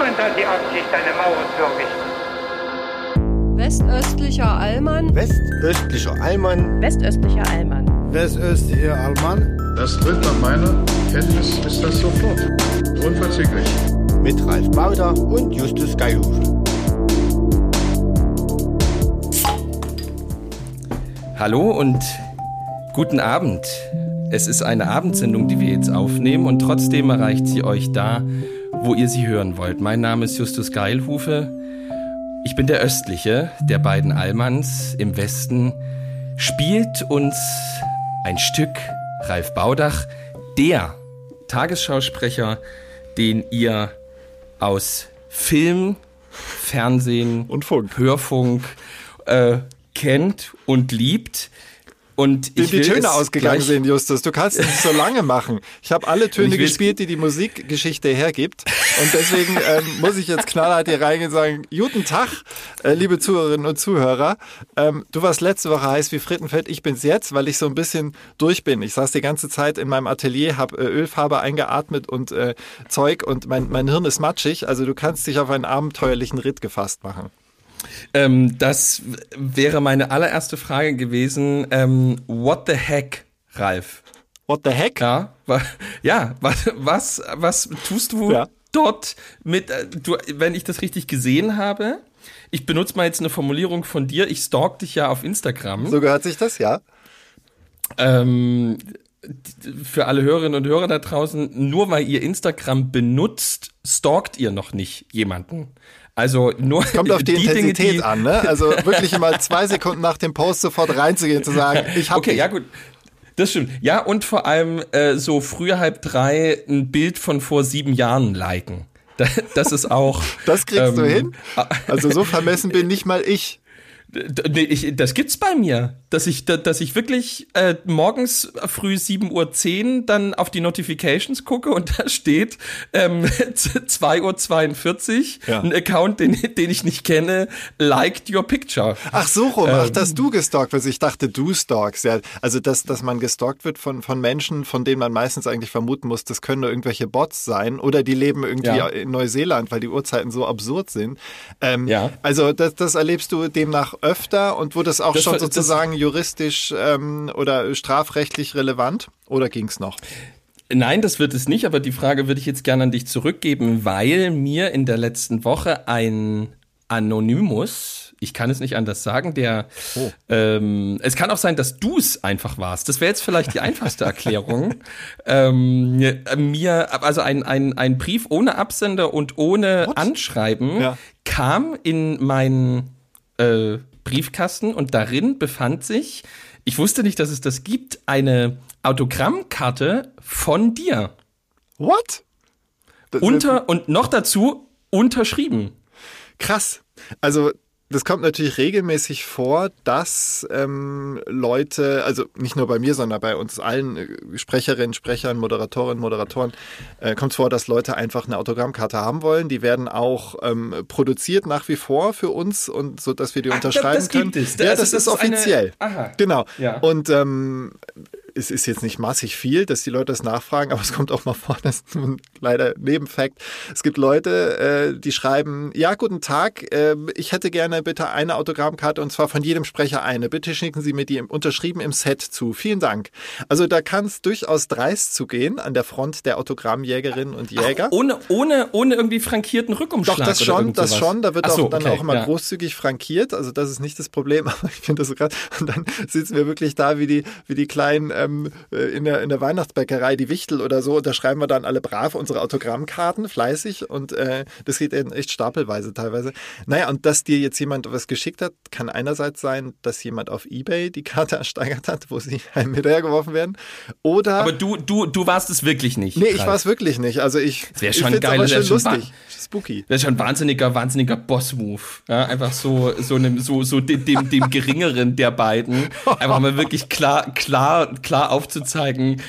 Niemand hat die Absicht, eine Mauer zu errichten. Westöstlicher Allmann. Westöstlicher Allmann. Westöstlicher Allmann. Westöstlicher Allmann. Das tritt nach meiner Kenntnis ist das sofort. Unverzüglich. Mit Ralf Bauder und Justus Geilhufe. Hallo und guten Abend. Es ist eine Abendsendung, die wir jetzt aufnehmen und trotzdem erreicht sie euch da, wo ihr sie hören wollt. Mein Name ist Justus Geilhufe. Ich bin der östliche der beiden Allmanns im Westen. Spielt uns ein Stück Ralf Baudach, der Tagesschausprecher, den ihr aus Film, Fernsehen und Funk. Hörfunk äh, kennt und liebt. Und ich die will Töne es ausgegangen sind, Justus. Du kannst es nicht so lange machen. Ich habe alle Töne gespielt, die die Musikgeschichte hergibt. Und deswegen ähm, muss ich jetzt knallhart hier reingehen und sagen, guten Tag, äh, liebe Zuhörerinnen und Zuhörer. Ähm, du warst letzte Woche heiß wie Frittenfett. Ich bin's jetzt, weil ich so ein bisschen durch bin. Ich saß die ganze Zeit in meinem Atelier, habe äh, Ölfarbe eingeatmet und äh, Zeug und mein, mein Hirn ist matschig. Also du kannst dich auf einen abenteuerlichen Ritt gefasst machen. Ähm, das wäre meine allererste Frage gewesen. Ähm, what the heck, Ralf? What the heck? Ja, wa ja was, was, was tust du Ja. dort mit, äh, du, wenn ich das richtig gesehen habe? Ich benutze mal jetzt eine Formulierung von dir. Ich stalk dich ja auf Instagram. So gehört sich das, ja? Ähm, für alle Hörerinnen und Hörer da draußen, nur weil ihr Instagram benutzt, stalkt ihr noch nicht jemanden. Also nur Kommt auf die, Intensität Dinge, die, an, ne? Also wirklich immer zwei Sekunden nach dem Post sofort reinzugehen, zu sagen, ich habe Okay, ja gut. Das stimmt. Ja, und vor allem äh, so früh halb drei ein Bild von vor sieben Jahren liken. Da- Das ist auch. Das kriegst du ähm, hin? Also so vermessen bin nicht mal ich. Nee, ich, das gibt's bei mir, dass ich, da- dass ich wirklich äh, morgens früh 7.10 Uhr dann auf die Notifications gucke und da steht ähm, 2.42 Uhr, Ja. ein Account, den, den ich nicht kenne, liked your picture. Ach so rum, ach, Ähm. dass du gestalkt wirst. Ich dachte, du stalkst. Ja, also dass, dass man gestalkt wird von, von Menschen, von denen man meistens eigentlich vermuten muss, das können nur irgendwelche Bots sein oder die leben irgendwie Ja. in Neuseeland, weil die Uhrzeiten so absurd sind. Ähm, Ja. Also das, das erlebst du demnach öfter und wurde es auch Das schon war- sozusagen juristisch ähm, oder strafrechtlich relevant? Oder ging's noch? Nein, das wird es nicht, aber die Frage würde ich jetzt gerne an dich zurückgeben, weil mir in der letzten Woche ein Anonymous, ich kann es nicht anders sagen, der, Oh. ähm, es kann auch sein, dass du es einfach warst. Das wäre jetzt vielleicht die einfachste Erklärung. ähm, mir, also ein, ein, ein Brief ohne Absender und ohne Anschreiben Ja. kam in meinen äh, Briefkasten und darin befand sich, ich wusste nicht, dass es das gibt, eine Autogrammkarte von dir. What? Das- Unter und noch dazu unterschrieben. Krass. Also das kommt natürlich regelmäßig vor, dass ähm, Leute, also nicht nur bei mir, sondern bei uns allen äh, Sprecherinnen, Sprechern, Moderatorinnen, Moderatoren, äh, kommt vor, dass Leute einfach eine Autogrammkarte haben wollen. Die werden auch ähm, produziert nach wie vor für uns und so, dass wir die unterschreiben das können. gibt es. Ja, Also das, das ist ist eine- offiziell. Aha. Genau. Ja. Und ähm, es ist jetzt nicht massig viel, dass die Leute das nachfragen, aber es kommt auch mal vor, das ist nun leider Nebenfakt. Es gibt Leute, äh, die schreiben, ja, guten Tag, äh, ich hätte gerne bitte eine Autogrammkarte und zwar von jedem Sprecher eine. Bitte schicken Sie mir die im, unterschrieben im Set zu. Vielen Dank. Also da kann es durchaus dreist zugehen an der Front der Autogrammjägerinnen und Jäger. Ohne, ohne, ohne irgendwie frankierten Rückumschlag. Doch, das schon, das schon. Da wird Ach so, auch dann okay, auch immer ja. großzügig frankiert. Also das ist nicht das Problem, aber ich finde das so krass. Und dann sitzen wir wirklich da wie die, wie die kleinen ähm, äh, in, der, in der Weihnachtsbäckerei, die Wichtel oder so. Und da schreiben wir dann alle brav unsere Autogrammkarten, fleißig. Und äh, das geht echt stapelweise teilweise. Naja, und dass dir jetzt jemand was geschickt hat, kann einerseits sein, dass jemand auf Ebay die Karte ersteigert hat, wo sie einem hinterhergeworfen werden. Oder... Aber du, du, du warst es wirklich nicht. Nee, ich war es wirklich nicht. Also ich, wär ich schon geil, das wär schön schon lustig. Spooky. Das ist schon ein wahnsinniger, wahnsinniger Boss-Move. Ja, einfach so, so, einem, so, so dem, dem, dem geringeren der beiden. Einfach mal wirklich klar, klar, klar aufzuzeigen,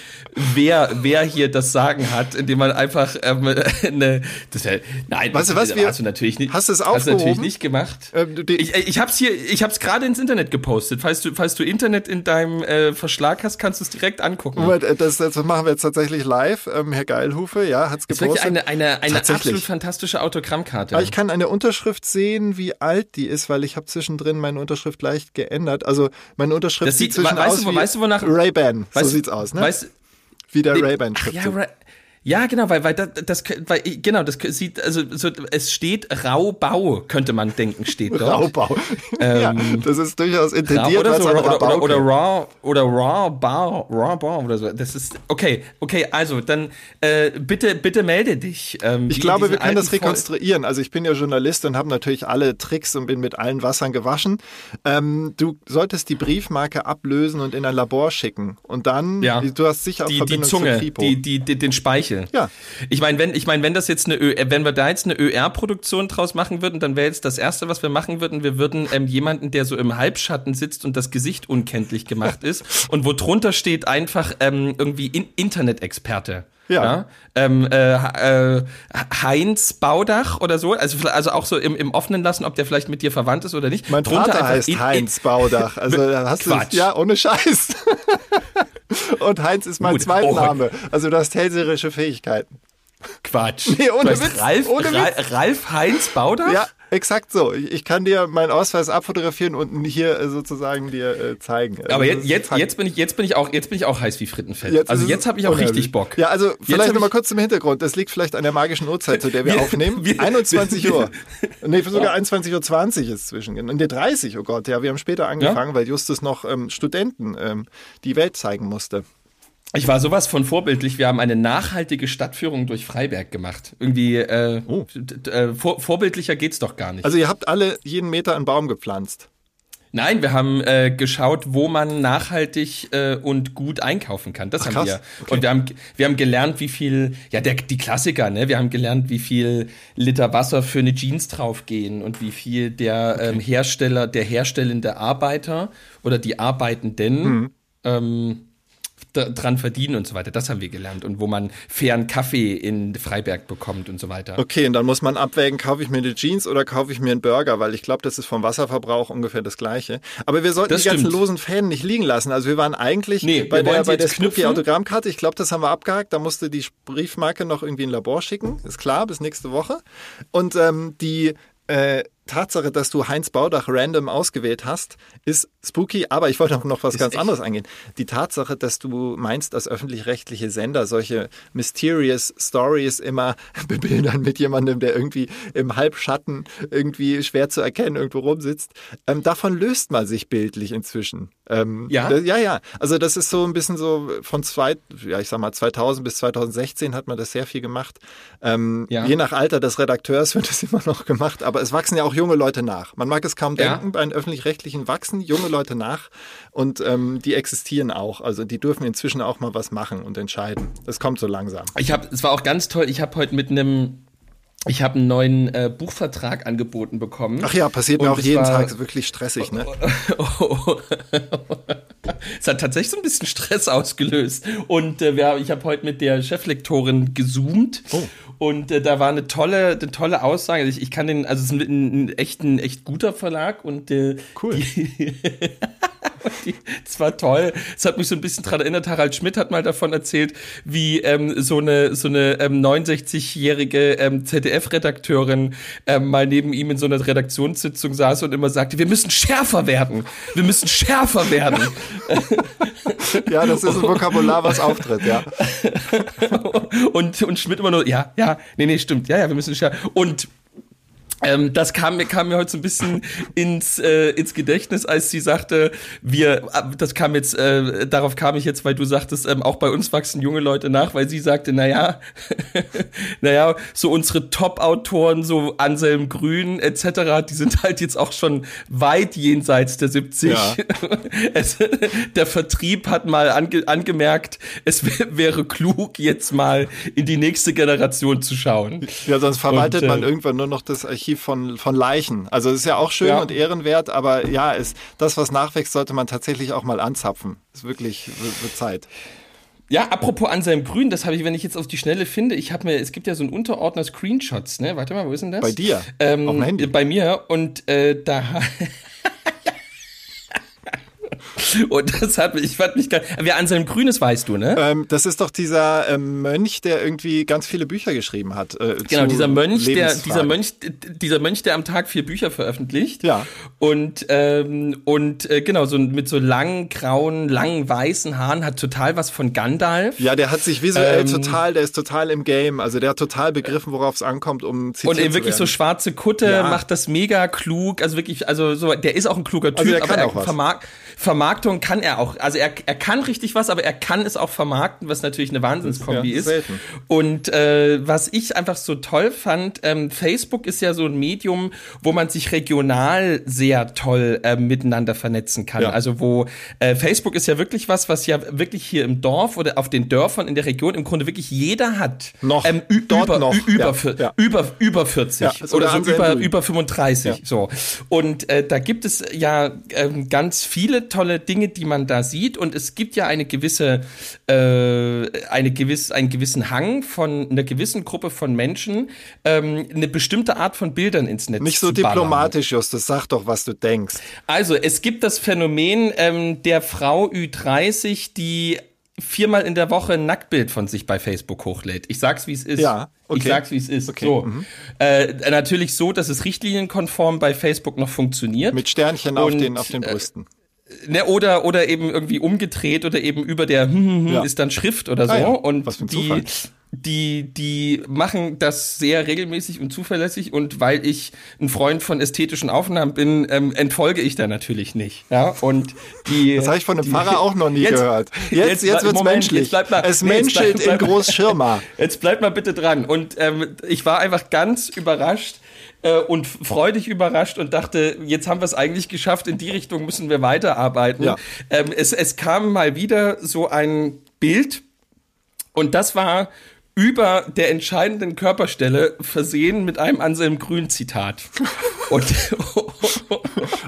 wer, wer hier das Sagen hat, indem man einfach ähm, eine, das, nein, weißt du was, wir, hast du natürlich nicht, hast du es hast du natürlich nicht gemacht. Ähm, ich ich habe es hier, ich habe es gerade ins Internet gepostet. Falls du, falls du Internet in deinem äh, Verschlag hast, kannst du es direkt angucken. Moment, äh, das, das machen wir jetzt tatsächlich live. Ähm, Herr Geilhufe, ja, hat's Das ist gepostet. wirklich eine, eine, eine absolut fantastische Autogrammkarte. Aber ich kann eine Unterschrift sehen, wie alt die ist, weil ich habe zwischendrin meine Unterschrift leicht geändert. Also meine Unterschrift Das sieht sieht- zwischen weißt aus du, wo- wie weißt du, wonach- Ray-Ban. So Weißt- sieht's aus, ne? Weißt, wie der Nee, Ray-Ban ach, ja, Schriftzug. Ja, genau, weil, weil das, das weil, genau, das sieht, also so, es steht Raubau, könnte man denken, steht dort. Raubau. ja, das ist durchaus intendiert, oder, so, oder, oder, oder Raw oder Raw Bar, Raw Bar oder so. Das ist okay, okay. Also dann äh, bitte, bitte melde dich. Ähm, Ich glaube, wir können das rekonstruieren. Also ich bin ja Journalist und habe natürlich alle Tricks und bin mit allen Wassern gewaschen. Ähm, du solltest die Briefmarke ablösen und in ein Labor schicken. Und dann, Ja. du hast sicher auch die, die Verbindung zur Zunge, Kripo. die, die, die, den Speichel. Ja. Ich meine, wenn, ich meine, wenn das jetzt eine, Ö, äh, wenn wir da jetzt eine ÖR-Produktion draus machen würden, dann wäre jetzt das erste, was wir machen würden, wir würden ähm, jemanden, der so im Halbschatten sitzt und das Gesicht unkenntlich gemacht ist und wo drunter steht einfach ähm, irgendwie in, Internet-Experte. Ja. Ähm, äh, äh, Heinz Baudach oder so, also, also auch so im, im Offenen lassen, ob der vielleicht mit dir verwandt ist oder nicht. mein Drunter Vater heißt in- in- Heinz Baudach. Also hast du Quatsch. ja ohne Scheiß. und Heinz ist mein Gut. Zweitname. Also du hast hellseherische Fähigkeiten. Quatsch. Nee, ohne Witz, Ralf, ohne Witz. Ralf Heinz Baudach? Ja, exakt so. Ich kann dir meinen Ausweis abfotografieren und hier äh, sozusagen dir äh, zeigen. Also Aber jetzt, jetzt, jetzt bin ich, jetzt bin ich auch, jetzt bin ich auch heiß wie Frittenfett. Jetzt also jetzt habe ich auch unheimlich. richtig Bock. Ja, also vielleicht nochmal kurz zum Hintergrund. Das liegt vielleicht an der magischen Uhrzeit, zu der wir, Wir- aufnehmen. wir- 21 Uhr. Nee, sogar 21.20 Uhr ist zwischen. Und der 30, oh Gott, ja, wir haben später angefangen, weil Justus noch ähm, Studenten ähm, die Welt zeigen musste. Ich war sowas von vorbildlich. Wir haben eine nachhaltige Stadtführung durch Freiberg gemacht. Irgendwie äh, Oh. äh, vor, vorbildlicher geht's doch gar nicht. Also ihr habt alle jeden Meter einen Baum gepflanzt. Nein, wir haben äh, geschaut, wo man nachhaltig äh, und gut einkaufen kann. Das haben krass. wir. Okay. Und wir haben, wir haben gelernt, wie viel, ja, der, die Klassiker, ne? Wir haben gelernt, wie viel Liter Wasser für eine Jeans draufgehen und wie viel der ähm, Hersteller, der herstellende Arbeiter oder die Arbeitenden Mhm. ähm, dran verdienen und so weiter. Das haben wir gelernt. Und wo man fairen Kaffee in Freiberg bekommt und so weiter. Okay, und dann muss man abwägen, kaufe ich mir eine Jeans oder kaufe ich mir einen Burger, weil ich glaube, das ist vom Wasserverbrauch ungefähr das gleiche. Aber wir sollten Das die ganzen stimmt. losen Fäden nicht liegen lassen. Also wir waren eigentlich Nee, bei der, bei der Spooky. Autogrammkarte. Ich glaube, das haben wir abgehakt. Da musste die Briefmarke noch irgendwie in ein Labor schicken. Ist klar, bis nächste Woche. Und ähm, die äh, Tatsache, dass du Heinz Baudach random ausgewählt hast, ist spooky, aber ich wollte auch noch was ganz echt. anderes eingehen. Die Tatsache, dass du meinst, dass öffentlich-rechtliche Sender solche mysterious Stories immer bebildern mit jemandem, der irgendwie im Halbschatten irgendwie schwer zu erkennen irgendwo rumsitzt, ähm, davon löst man sich bildlich inzwischen. Ähm, Ja? das- ja, ja. Also das ist so ein bisschen so von zwei, ja, ich sag mal 2000 bis 2016 hat man das sehr viel gemacht. Ähm, Ja. Je nach Alter des Redakteurs wird es immer noch gemacht, aber es wachsen ja auch junge Leute nach. Man mag es kaum Ja. denken, bei den öffentlich-rechtlichen wachsen junge Leute nach und ähm, die existieren auch. Also die dürfen inzwischen auch mal was machen und entscheiden. Das kommt so langsam. Ich habe, es war auch ganz toll. Ich habe heute mit einem, ich habe einen neuen äh, Buchvertrag angeboten bekommen. Ach ja, passiert mir auch es jeden war- Tag. Ist wirklich stressig, ne? es hat tatsächlich so ein bisschen Stress ausgelöst. Und äh, wir, ich habe heute mit der Cheflektorin gezoomt. Oh. Und äh, da war eine tolle, eine tolle Aussage. Ich, ich kann den, also es ist ein, ein echt, ein echt guter Verlag und äh, Cool. Die, die, es war toll. Es hat mich so ein bisschen dran erinnert. Harald Schmidt hat mal davon erzählt, wie ähm, so eine so eine ähm, 69-jährige ähm, ZDF-Redakteurin ähm, mal neben ihm in so einer Redaktionssitzung saß und immer sagte: Wir müssen schärfer werden. Wir müssen schärfer werden. Ja, das ist ein Vokabular, was auftritt, ja. und und Schmidt immer nur: Ja, ja, nee, nee, stimmt. Ja, ja, wir müssen schärfer. Und ähm, das kam mir, kam mir heute so ein bisschen ins, äh, ins Gedächtnis, als sie sagte, wir, das kam jetzt, äh, darauf kam ich jetzt, weil du sagtest, ähm, auch bei uns wachsen junge Leute nach, weil sie sagte, naja, naja, so unsere Top-Autoren, so Anselm Grün etc., die sind halt jetzt auch schon weit jenseits der 70. Ja. Es, der Vertrieb hat mal ange, angemerkt, es wär, wäre klug, jetzt mal in die nächste Generation zu schauen. Ja, sonst verwaltet Und, äh, man irgendwann nur noch das Archiv Archiv von, von Leichen. Also es ist ja auch schön Ja. und ehrenwert, aber ja, ist, das, was nachwächst, sollte man tatsächlich auch mal anzapfen. Ist wirklich wird Zeit. Ja, apropos Anselm Grün, das habe ich, wenn ich jetzt auf die Schnelle finde, ich habe mir, es gibt ja so einen Unterordner Screenshots, ne? Warte mal, wo ist denn das? Bei dir? Ähm, Auf dem Handy? Bei mir und äh, da. und das hat mich, ich fand mich gar, wer Anselm Grün ist, weißt du, ne? Ähm, das ist doch dieser ähm, Mönch, der irgendwie ganz viele Bücher geschrieben hat. Äh, Genau, dieser Mönch, der, dieser Mönch, dieser Mönch, der am Tag vier Bücher veröffentlicht. Ja. Und, ähm, und äh, genau, so mit so langen, grauen, langen, weißen Haaren, hat total was von Gandalf. Ja, der hat sich visuell Ähm, total, der ist total im Game. Also der hat total begriffen, worauf es ankommt, um zitiert Und eben wirklich so schwarze Kutte, Ja. macht das mega klug. Also wirklich, also so, der ist auch ein kluger Typ, Also der aber kann er auch was. Vermark Vermarktung kann er auch. Also er, er kann richtig was, aber er kann es auch vermarkten, was natürlich eine Wahnsinnskombi Ja, ist. selten. Und äh, was ich einfach so toll fand, ähm, Facebook ist ja so ein Medium, wo man sich regional sehr toll äh, miteinander vernetzen kann. Ja. Also wo äh, Facebook ist ja wirklich was, was ja wirklich hier im Dorf oder auf den Dörfern in der Region im Grunde wirklich jeder hat. Noch. Ähm, Dort über, noch. über, Ja, ja. über, über 40 Ja, ist oder so über, über 35. Ja. So. Und äh, da gibt es ja ähm, ganz viele tolle Dinge, die man da sieht. Und es gibt ja eine gewisse, äh, eine gewiss, einen gewissen Hang von einer gewissen Gruppe von Menschen, ähm, eine bestimmte Art von Bildern ins Netz Nicht so diplomatisch, Justus. Sag doch, was du denkst. Also, es gibt das Phänomen ähm, der Frau Ü30, die viermal in der Woche ein Nacktbild von sich bei Facebook hochlädt. Ich sag's, wie es ist. Ja, okay. Ich sag's, wie es ist. Okay, So. mhm. Äh, natürlich so, dass es richtlinienkonform bei Facebook noch funktioniert. Mit Sternchen auf Und, den, auf den äh, Brüsten. Ne, oder, oder eben irgendwie umgedreht oder eben über der hm, hm, hm Ja. ist dann Schrift oder so. Ah ja, Und was für ein die, Zufall. die, die machen das sehr regelmäßig und zuverlässig und weil ich ein Freund von ästhetischen Aufnahmen bin, ähm, entfolge ich da natürlich nicht. Ja, und die. Das habe ich von einem die- Pfarrer auch noch nie Jetzt- gehört. Jetzt, jetzt, wird's Moment, menschlich. Jetzt bleibt mal, es nee, jetzt menschelt bleib- in Großschirma. Jetzt bleibt mal bitte dran. Und ähm, ich war einfach ganz überrascht äh, und freudig überrascht und dachte, jetzt haben wir es eigentlich geschafft, in die Richtung müssen wir weiterarbeiten. Ja. Ähm, es, es kam mal wieder so ein Bild und das war über der entscheidenden Körperstelle versehen mit einem Anselm Grün Zitat. Und,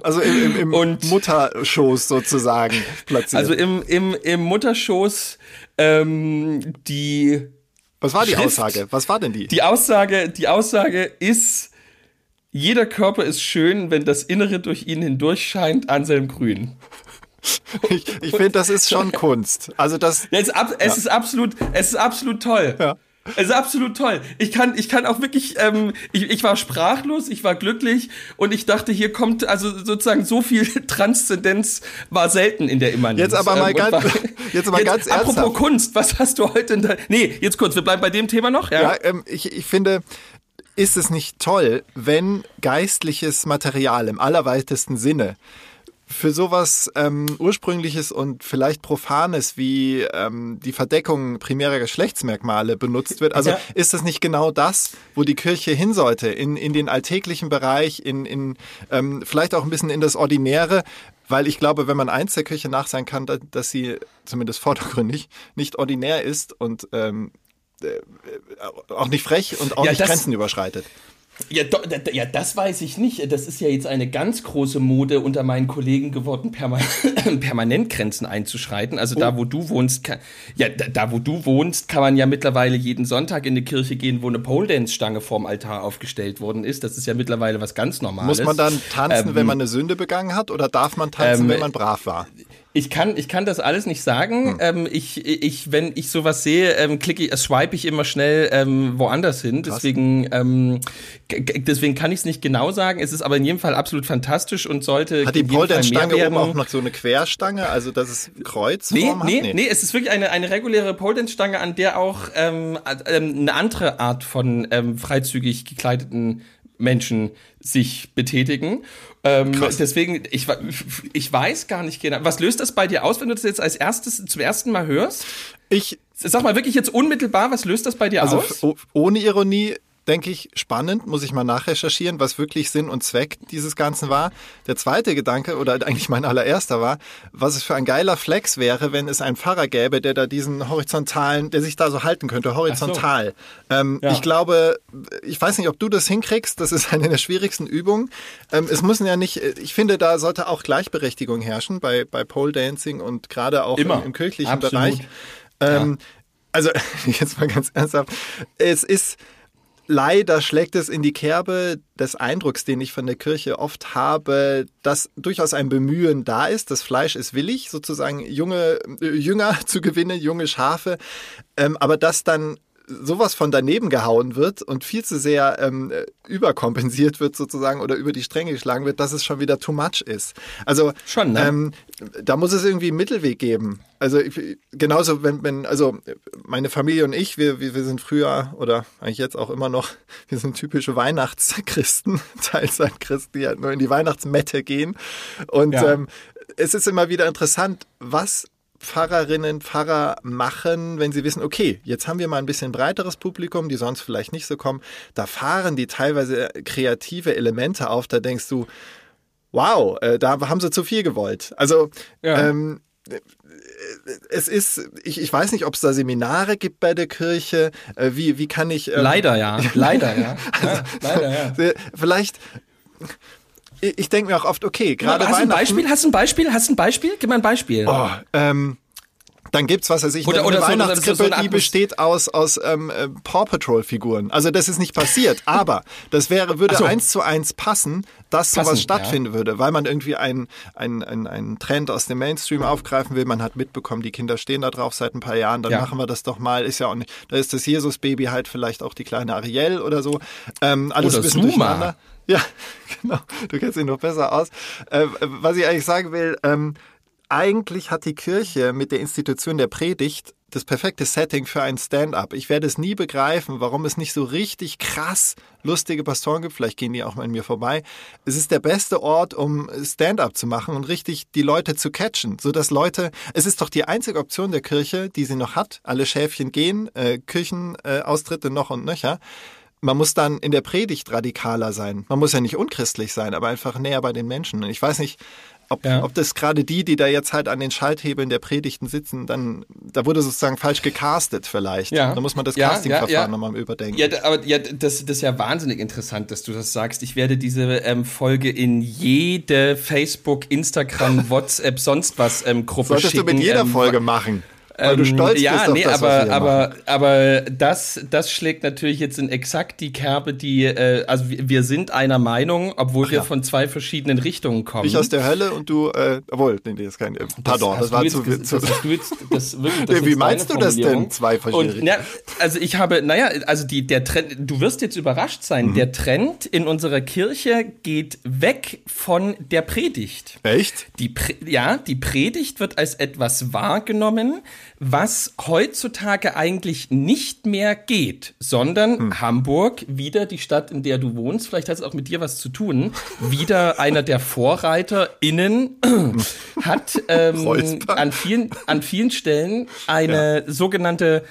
Also im, im, im Und- Mutterschoß sozusagen platziert. also im, im, im Mutterschoß ähm, die Was war die Schrift- Aussage? Was war denn die? Die Aussage, die Aussage ist, jeder Körper ist schön, wenn das Innere durch ihn hindurch scheint, Anselm Grün. Ich, ich finde, das ist schon Kunst. Also das, Es ist, ab, es ist absolut, es ist absolut toll. Ja. Es ist absolut toll. Ich kann, ich kann auch wirklich, ähm, ich, ich war sprachlos, ich war glücklich und ich dachte, hier kommt also sozusagen so viel Transzendenz war selten in der Immanenz. Jetzt aber mal und ganz- war- jetzt aber ganz Apropos ernsthaft. Kunst, was hast du heute in der, nee, jetzt kurz, wir bleiben bei dem Thema noch, ja? ja, ähm, ich, ich finde, ist es nicht toll, wenn geistliches Material im allerweitesten Sinne für sowas ähm, Ursprüngliches und vielleicht Profanes wie ähm, die Verdeckung primärer Geschlechtsmerkmale benutzt wird. Also Ja. ist das nicht genau das, wo die Kirche hin sollte, in, in den alltäglichen Bereich, in, in ähm, vielleicht auch ein bisschen in das Ordinäre? Weil ich glaube, wenn man eins der Kirche nach sein kann, da- dass sie zumindest vordergründig nicht ordinär ist und ähm, äh, auch nicht frech und auch Ja, nicht das- Grenzen überschreitet. Ja, do, da- ja, das weiß ich nicht. Das ist ja jetzt eine ganz große Mode unter meinen Kollegen geworden, perma permanent Grenzen einzuschreiten. Also da, wo du wohnst, kann, ja, da, da, wo du wohnst, kann man ja mittlerweile jeden Sonntag in eine Kirche gehen, wo eine Pole Dance Stange vorm Altar aufgestellt worden ist. Das ist ja mittlerweile was ganz Normales. Muss man dann tanzen, Ähm, wenn man eine Sünde begangen hat, oder darf man tanzen, ähm, wenn man brav war? Ich kann, ich kann das alles nicht sagen. Hm. Ähm, ich, ich, wenn ich sowas sehe, ähm, klicke ich, äh, swipe ich immer schnell ähm, woanders hin. Deswegen, ähm, deswegen kann ich es nicht genau sagen. Es ist aber in jedem Fall absolut fantastisch und sollte Hat die werden. oben auch noch so eine Querstange, also es Nee, Kreuzform hat? nee, nee, es ist wirklich eine, eine reguläre Pole Dance Stange, an der auch ähm, ähm, eine andere Art von ähm, freizügig gekleideten Menschen sich betätigen. Ähm, deswegen, ich, ich weiß gar nicht genau. Was löst das bei dir aus, wenn du das jetzt als erstes zum ersten Mal hörst? Ich, Sag mal wirklich jetzt unmittelbar, was löst das bei dir also aus? ohne Ironie, denke ich, spannend, muss ich mal nachrecherchieren, was wirklich Sinn und Zweck dieses Ganzen war. Der zweite Gedanke, oder eigentlich mein allererster war, was es für ein geiler Flex wäre, wenn es einen Pfarrer gäbe, der da diesen horizontalen, der sich da so halten könnte, horizontal. So. Ähm, ja. Ich glaube, ich weiß nicht, ob du das hinkriegst, das ist eine der schwierigsten Übungen. Ähm, es müssen ja nicht, ich finde, da sollte auch Gleichberechtigung herrschen bei, bei Pole Dancing und gerade auch im, im, kirchlichen Absolut. Bereich. Ähm, ja. Also, jetzt mal ganz ernsthaft, es ist, leider schlägt es in die Kerbe des Eindrucks, den ich von der Kirche oft habe, dass durchaus ein Bemühen da ist. Das Fleisch ist willig, sozusagen junge äh, Jünger zu gewinnen, junge Schafe, ähm, aber dass dann sowas von daneben gehauen wird und viel zu sehr ähm, überkompensiert wird sozusagen oder über die Stränge geschlagen wird, dass es schon wieder too much ist. Also schon, ne? ähm, da muss es irgendwie einen Mittelweg geben. Also ich, genauso, wenn, wenn, also meine Familie und ich, wir, wir, wir sind früher oder eigentlich jetzt auch immer noch, wir sind typische Weihnachtschristen, Teilzeit-Christen, die halt nur in die Weihnachtsmette gehen. Und ja. ähm, es ist immer wieder interessant, was Pfarrerinnen, Pfarrer machen, wenn sie wissen, okay, jetzt haben wir mal ein bisschen breiteres Publikum, die sonst vielleicht nicht so kommen. Da fahren die teilweise kreative Elemente auf, da denkst du, wow, äh, da haben sie zu viel gewollt. Also ja. ähm, es ist, ich, ich weiß nicht, ob es da Seminare gibt bei der Kirche. Äh, wie, wie kann ich. Ähm, leider ja, leider ja. also, ja leider ja. Vielleicht ich denke mir auch oft, okay, gerade Hast du ein Beispiel? Hast du ein Beispiel? Hast du ein Beispiel? Gib mir ein Beispiel. Oh, ähm, dann gibt's was weiß ich, oder, eine oder Weihnachtskrippe, so, so die besteht aus aus ähm, äh, Paw Patrol Figuren. Also das ist nicht passiert, aber das wäre würde so. eins zu eins passen, dass passen, sowas stattfinden ja. würde, weil man irgendwie einen ein, ein, ein Trend aus dem Mainstream aufgreifen will. Man hat mitbekommen, die Kinder stehen da drauf seit ein paar Jahren, dann ja. machen wir das doch mal. Ist ja auch nicht, da ist das Jesus-Baby halt vielleicht auch die kleine Ariel oder so. Ähm, alles oder ein bisschen Zuma. durcheinander. Ja, genau. Du kennst ihn noch besser aus. Äh, was ich eigentlich sagen will, ähm, eigentlich hat die Kirche mit der Institution der Predigt das perfekte Setting für ein Stand-up. Ich werde es nie begreifen, warum es nicht so richtig krass lustige Pastoren gibt. Vielleicht gehen die auch mal an mir vorbei. Es ist der beste Ort, um Stand-up zu machen und richtig die Leute zu catchen, so dass Leute. Es ist doch die einzige Option der Kirche, die sie noch hat. Alle Schäfchen gehen, äh, Kirchenaustritte äh, noch und nöcher man muss dann in der Predigt radikaler sein. Man muss ja nicht unchristlich sein, aber einfach näher bei den Menschen. Und ich weiß nicht, ob, ja. ob das gerade die, die da jetzt halt an den Schalthebeln der Predigten sitzen, dann, da wurde sozusagen falsch gecastet vielleicht. Ja. Da muss man das ja, Castingverfahren ja, nochmal überdenken. Ja, aber ja, das, das ist ja wahnsinnig interessant, dass du das sagst. Ich werde diese ähm, Folge in jede Facebook, Instagram, WhatsApp, sonst was ähm, Gruppe Solltest schicken. Solltest du mit jeder ähm, Folge machen. Weil du ähm, stolz ja, bist auf nee, das, aber, aber, aber das, das schlägt natürlich jetzt in exakt die Kerbe, die, äh, also wir sind einer Meinung, obwohl Ach wir ja. von zwei verschiedenen Richtungen kommen. Ich aus der Hölle und du, äh, obwohl, nee, nee, ist kein, äh, pardon, das, das war zu, zu das du jetzt, das, wirklich, das nee, Wie meinst du das denn, zwei verschiedene ja, Also ich habe, naja, also die, der Trend, du wirst jetzt überrascht sein, mhm. der Trend in unserer Kirche geht weg von der Predigt. Echt? Die, ja, die Predigt wird als etwas wahrgenommen, was heutzutage eigentlich nicht mehr geht, sondern hm. Hamburg, wieder die Stadt, in der du wohnst, vielleicht hat es auch mit dir was zu tun, wieder einer der VorreiterInnen hat ähm, an, vielen, an vielen Stellen eine ja. sogenannte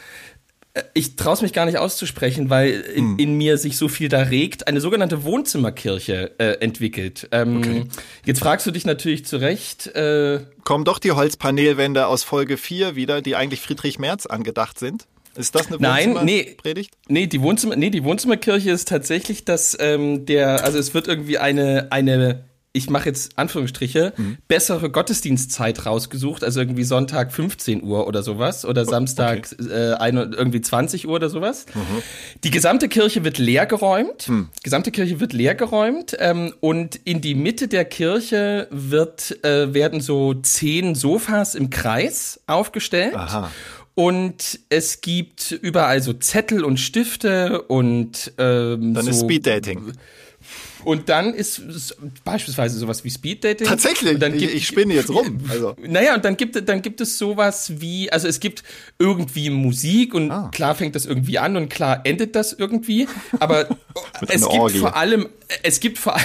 ich traue es mich gar nicht auszusprechen, weil in, hm. in, mir sich so viel da regt, eine sogenannte Wohnzimmerkirche äh, entwickelt. Ähm, okay. Jetzt fragst du dich natürlich zu Recht. Äh, Kommen doch die Holzpanelwände aus Folge 4 wieder, die eigentlich Friedrich Merz angedacht sind? Ist das eine Nein, nee, Predigt? Nee, die Wohnzimmer, nee, die Wohnzimmerkirche ist tatsächlich das, ähm, der, also es wird irgendwie eine, eine ich mache jetzt Anführungsstriche, mhm. bessere Gottesdienstzeit rausgesucht, also irgendwie Sonntag 15 Uhr oder sowas oder Samstag okay. äh, ein, irgendwie 20 Uhr oder sowas. Mhm. Die gesamte Kirche wird leergeräumt, mhm. gesamte Kirche wird leergeräumt ähm, und in die Mitte der Kirche wird, äh, werden so zehn Sofas im Kreis aufgestellt. Aha. Und es gibt überall so Zettel und Stifte und ähm, Dann so, ist Speeddating. Und dann ist es beispielsweise sowas wie Speeddating. Tatsächlich, dann ich, gibt, ich spinne jetzt rum. Also. naja, und dann gibt, dann gibt es sowas wie, also es gibt irgendwie Musik und Ah. klar fängt das irgendwie an und klar endet das irgendwie, aber es gibt Orgie. vor allem, es gibt vor allem,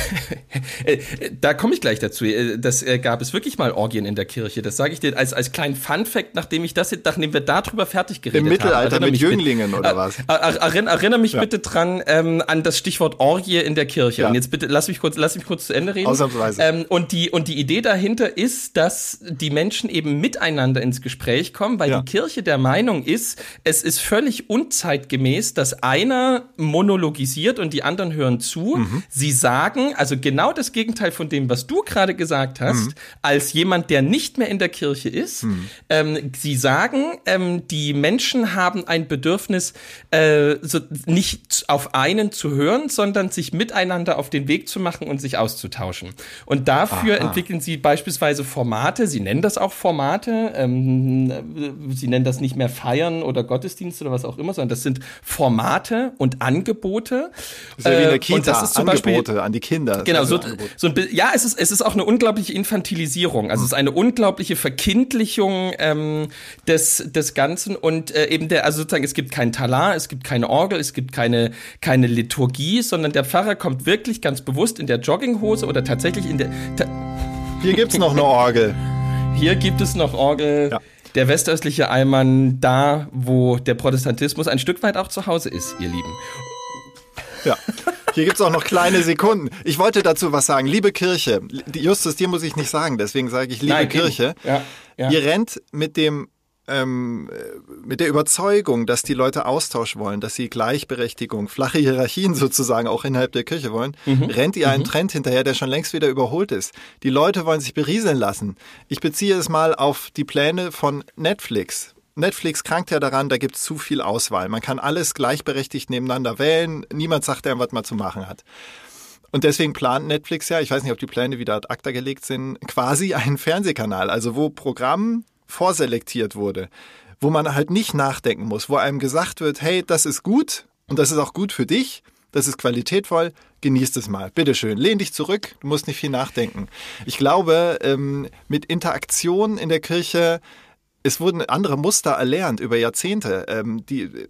da komme ich gleich dazu, äh, das äh, gab es wirklich mal Orgien in der Kirche, das sage ich dir als, als kleinen Fun-Fact, nachdem ich das, nachdem wir darüber fertig geredet Im Mittelalter haben. Mit Jünglingen oder äh, was? er- Erinnere, erinnere mich bitte dran ähm, an das Stichwort Orgie in der Kirche. Ja. Und jetzt bitte lass mich kurz, lass mich kurz zu Ende reden. Ausnahmsweise. Ähm, und die und die Idee dahinter ist, dass die Menschen eben miteinander ins Gespräch kommen, weil Ja. die Kirche der Meinung ist, es ist völlig unzeitgemäß, dass einer monologisiert und die anderen hören zu. Mhm. Sie sagen, also genau das Gegenteil von dem, was du gerade gesagt hast, Mhm. als jemand, der nicht mehr in der Kirche ist. Ähm, sie sagen, ähm, die Menschen haben ein Bedürfnis, äh, so nicht auf einen zu hören, sondern sich miteinander auf den Weg zu machen und sich auszutauschen. Und dafür entwickeln sie beispielsweise Formate, sie nennen das auch Formate, ähm, äh, sie nennen das nicht mehr Feiern oder Gottesdienst oder was auch immer, sondern das sind Formate und Angebote. Das ist ja wie in Äh, der Kita, und das ist zum Beispiel, Angebote an die Kinder. Genau, so, so ein ja, es ist, es ist auch eine unglaubliche Infantilisierung. Also es ist eine unglaubliche Verkindlichung ähm, des, des Ganzen und äh, eben der, also sozusagen, es gibt kein Talar, es gibt keine Orgel, es gibt keine, keine Liturgie, sondern der Pfarrer kommt wirklich ganz bewusst in der Jogginghose oder tatsächlich in der. Ta Hier gibt's noch eine Orgel. hier gibt es noch Orgel. Ja. Der westöstliche Allmann, da, wo der Protestantismus ein Stück weit auch zu Hause ist, ihr Lieben. Ja. Hier gibt's auch noch kleine Sekunden. Ich wollte dazu was sagen. Liebe Kirche, Justus, dir muss ich nicht sagen, deswegen sage ich liebe Nein. Kirche. Ja, ja. Ihr rennt mit dem ähm, äh, mit der Überzeugung, dass die Leute Austausch wollen, dass sie Gleichberechtigung, flache Hierarchien sozusagen auch innerhalb der Kirche wollen, Mhm. rennt ihr einen Trend hinterher, der schon längst wieder überholt ist. Die Leute wollen sich berieseln lassen. Ich beziehe es mal auf die Pläne von Netflix. Netflix krankt ja daran, da gibt es zu viel Auswahl. Man kann alles gleichberechtigt nebeneinander wählen. Niemand sagt einem, was man zu machen hat. Und deswegen plant Netflix ja, ich weiß nicht, ob die Pläne wieder ad acta gelegt sind, quasi einen Fernsehkanal, also wo Programm vorselektiert wurde, wo man halt nicht nachdenken muss, wo einem gesagt wird, hey, das ist gut und das ist auch gut für dich, das ist qualitätvoll, genießt es mal. Bitteschön, lehn dich zurück, du musst nicht viel nachdenken. Ich glaube, ähm, mit Interaktion in der Kirche, es wurden andere Muster erlernt über Jahrzehnte, ähm, die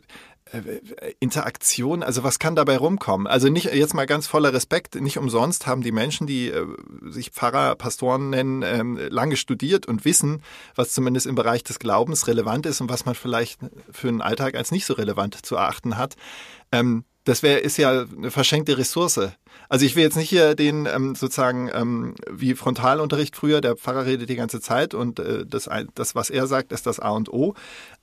Interaktion, also was kann dabei rumkommen? Also nicht jetzt mal ganz voller Respekt, nicht umsonst haben die Menschen, die äh, sich Pfarrer, Pastoren nennen, ähm, lange studiert und wissen, was zumindest im Bereich des Glaubens relevant ist und was man vielleicht für einen Alltag als nicht so relevant zu erachten hat. Ähm, das wäre ist ja eine verschenkte Ressource. Also ich will jetzt nicht hier den ähm, sozusagen ähm, wie Frontalunterricht früher, der Pfarrer redet die ganze Zeit und äh, das, das, was er sagt, ist das A und O.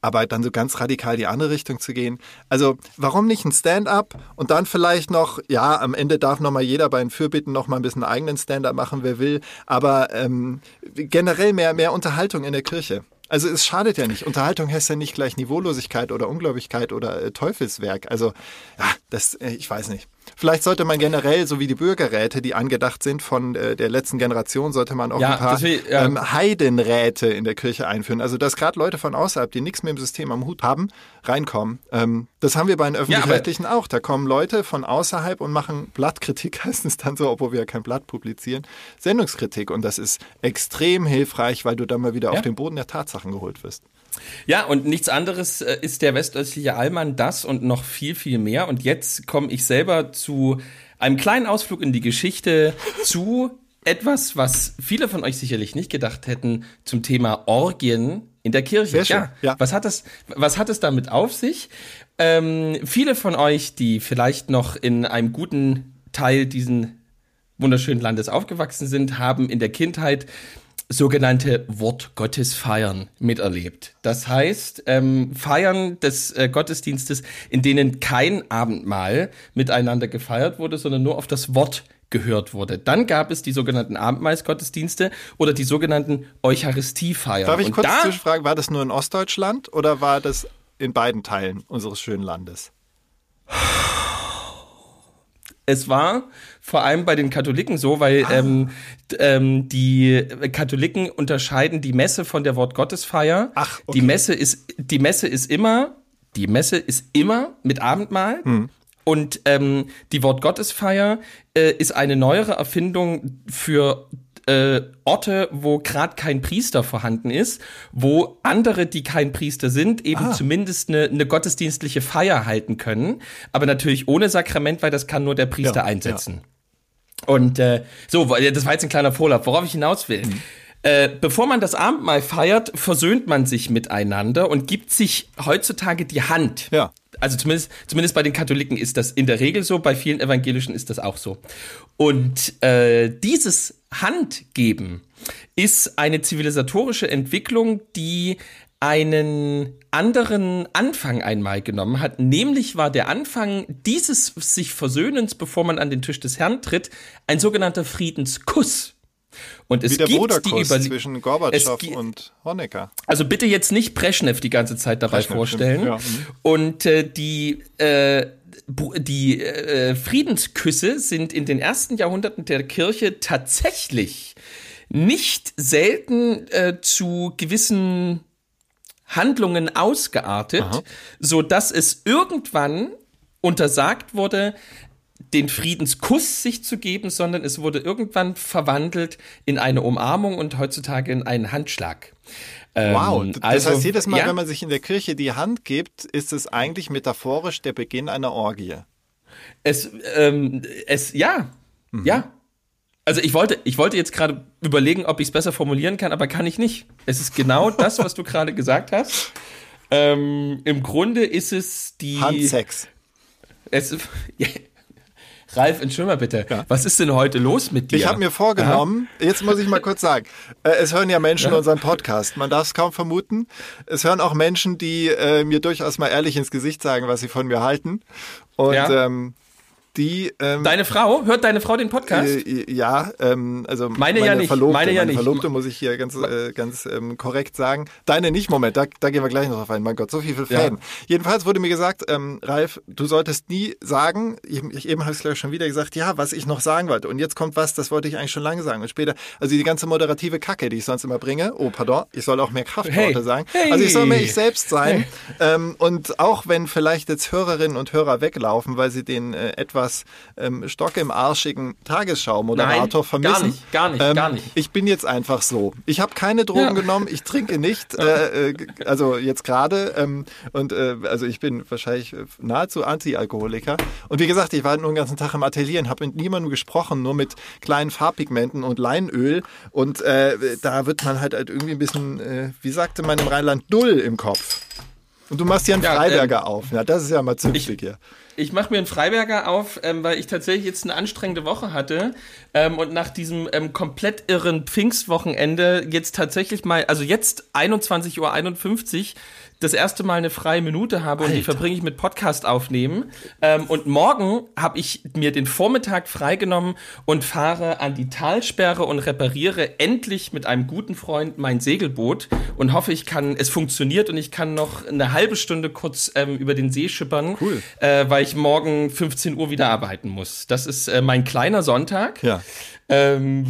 Aber dann so ganz radikal die andere Richtung zu gehen. Also warum nicht ein Stand-up und dann vielleicht noch, ja, am Ende darf noch mal jeder bei den Fürbitten noch mal ein bisschen eigenen Stand-up machen, wer will. Aber ähm, generell mehr, mehr Unterhaltung in der Kirche. Also es schadet ja nicht. Unterhaltung heißt ja nicht gleich Niveaulosigkeit oder Ungläubigkeit oder äh, Teufelswerk. Also ja, das, äh, ich weiß nicht. Vielleicht sollte man generell, so wie die Bürgerräte, die angedacht sind von äh, der letzten Generation, sollte man auch Ja, ein paar will- ja. ähm, Heidenräte in der Kirche einführen. Also dass gerade Leute von außerhalb, die nichts mit dem System am Hut haben, reinkommen. Ähm, das haben wir bei den öffentlich-rechtlichen auch. Da kommen Leute von außerhalb und machen Blattkritik, heißt es dann so, obwohl wir ja kein Blatt publizieren, Sendungskritik. Und das ist extrem hilfreich, weil du dann mal wieder Ja. auf den Boden der Tatsachen geholt wirst. Ja, und nichts anderes äh, ist der westöstliche Allmann das und noch viel, viel mehr. Und jetzt komme ich selber zu einem kleinen Ausflug in die Geschichte zu etwas, was viele von euch sicherlich nicht gedacht hätten, zum Thema Orgien in der Kirche. Ja, ja. Was hat das, was hat es damit auf sich? Ähm, viele von euch, die vielleicht noch in einem guten Teil diesen wunderschönen Landes aufgewachsen sind, haben in der Kindheit sogenannte Wortgottesfeiern miterlebt. Das heißt, ähm, Feiern des äh, Gottesdienstes, in denen kein Abendmahl miteinander gefeiert wurde, sondern nur auf das Wort gehört wurde. Dann gab es die sogenannten Abendmahlsgottesdienste oder die sogenannten Eucharistiefeiern. Darf ich Und kurz da, zwischenfragen, war das nur in Ostdeutschland oder war das in beiden Teilen unseres schönen Landes? Es war vor allem bei den Katholiken so, weil ähm, d- ähm, die Katholiken unterscheiden die Messe von der Wortgottesfeier. Ach, okay. Die Messe ist die Messe ist immer die Messe ist immer mit Abendmahl. Hm. Und ähm, die Wortgottesfeier äh, ist eine neuere Erfindung für äh, Orte, wo gerade kein Priester vorhanden ist, wo andere, die kein Priester sind, eben Ah. zumindest eine, eine gottesdienstliche Feier halten können, aber natürlich ohne Sakrament, weil das kann nur der Priester Ja, einsetzen. Und äh, so, das war jetzt ein kleiner Vorlauf, worauf ich hinaus will. Mhm. Äh, bevor man das Abendmahl feiert, versöhnt man sich miteinander und gibt sich heutzutage die Hand. Ja. Also zumindest, zumindest bei den Katholiken ist das in der Regel so, bei vielen Evangelischen ist das auch so. Und äh, dieses Handgeben ist eine zivilisatorische Entwicklung, die einen anderen Anfang einmal genommen hat. Nämlich war der Anfang dieses sich Versöhnens, bevor man an den Tisch des Herrn tritt, ein sogenannter Friedenskuss. Und es Wie der gibt die Überle zwischen Gorbatschow und Honecker. also bitte jetzt nicht Brezhnev die ganze Zeit dabei Brezhnev, vorstellen. ja, mhm. Und äh, die äh, die äh, Friedensküsse sind in den ersten Jahrhunderten der Kirche tatsächlich nicht selten äh, zu gewissen Handlungen ausgeartet, so dass es irgendwann untersagt wurde, den Friedenskuss sich zu geben, sondern es wurde irgendwann verwandelt in eine Umarmung und heutzutage in einen Handschlag. Ähm, Wow, das also, heißt, jedes Mal, ja, wenn man sich in der Kirche die Hand gibt, ist es eigentlich metaphorisch der Beginn einer Orgie. es, ähm, es, ja, Mhm. ja. Also ich wollte, ich wollte jetzt gerade überlegen, ob ich es besser formulieren kann, aber kann ich nicht. Es ist genau das, was du gerade gesagt hast. Ähm, Im Grunde ist es die. Handsex. Es, ja. Ralf, entschuldige mal bitte. Was ist denn heute los mit dir? Ich habe mir vorgenommen, jetzt muss ich mal kurz sagen, äh, es hören ja Menschen Ja. unseren Podcast, man darf es kaum vermuten. Es hören auch Menschen, die äh, mir durchaus mal ehrlich ins Gesicht sagen, was sie von mir halten. Und Ja. ähm, die ähm, Deine Frau? Hört deine Frau den Podcast? Äh, ja, ähm, also Meine ja nicht, Verlobte, meine ja nicht. Verlobte muss ich hier ganz, äh, ganz ähm, korrekt sagen. Deine nicht, Moment, da, da gehen wir gleich noch drauf ein. Mein Gott, so viel für Ja. Fan. Jedenfalls wurde mir gesagt, ähm, Ralf, du solltest nie sagen, ich, ich, eben habe es gleich schon wieder gesagt, ja, was ich noch sagen wollte. Und jetzt kommt was, das wollte ich eigentlich schon lange sagen. Und später, also die ganze moderative Kacke, die ich sonst immer bringe, oh, pardon, ich soll auch mehr Kraftworte Hey. sagen. Hey. Also ich soll mehr ich selbst sein. Ähm, und auch wenn vielleicht jetzt Hörerinnen und Hörer weglaufen, weil sie den äh, etwas ähm, Stock im arschigen Tagesschau-Moderator vermissen. gar nicht, gar nicht, ähm, gar nicht. Ich bin jetzt einfach so. Ich habe keine Drogen Ja. genommen, ich trinke nicht, äh, äh, also jetzt gerade. Ähm, und äh, also ich bin wahrscheinlich äh, nahezu Anti-Alkoholiker. Und wie gesagt, ich war nur den ganzen Tag im Atelier und habe mit niemandem gesprochen, nur mit kleinen Farbpigmenten und Leinöl. Und äh, da wird man halt, halt irgendwie ein bisschen, äh, wie sagte man im Rheinland, dull im Kopf. Und du machst hier einen Ja, Freiberger auf. Ja, das ist ja mal zünftig hier. Ich mache mir einen Freiberger auf, ähm, weil ich tatsächlich jetzt eine anstrengende Woche hatte ähm, und nach diesem ähm, komplett irren Pfingstwochenende jetzt tatsächlich mal, also jetzt 21.51 Uhr das erste Mal eine freie Minute habe und die verbringe ich mit Podcast aufnehmen. Ähm, und morgen habe ich mir den Vormittag freigenommen und fahre an die Talsperre und repariere endlich mit einem guten Freund mein Segelboot und hoffe, ich kann, es funktioniert und ich kann noch eine halbe Stunde kurz ähm, über den See schippern, Cool. äh, weil ich morgen 15 Uhr wieder arbeiten muss. Das ist äh, mein kleiner Sonntag. Ja. Ähm,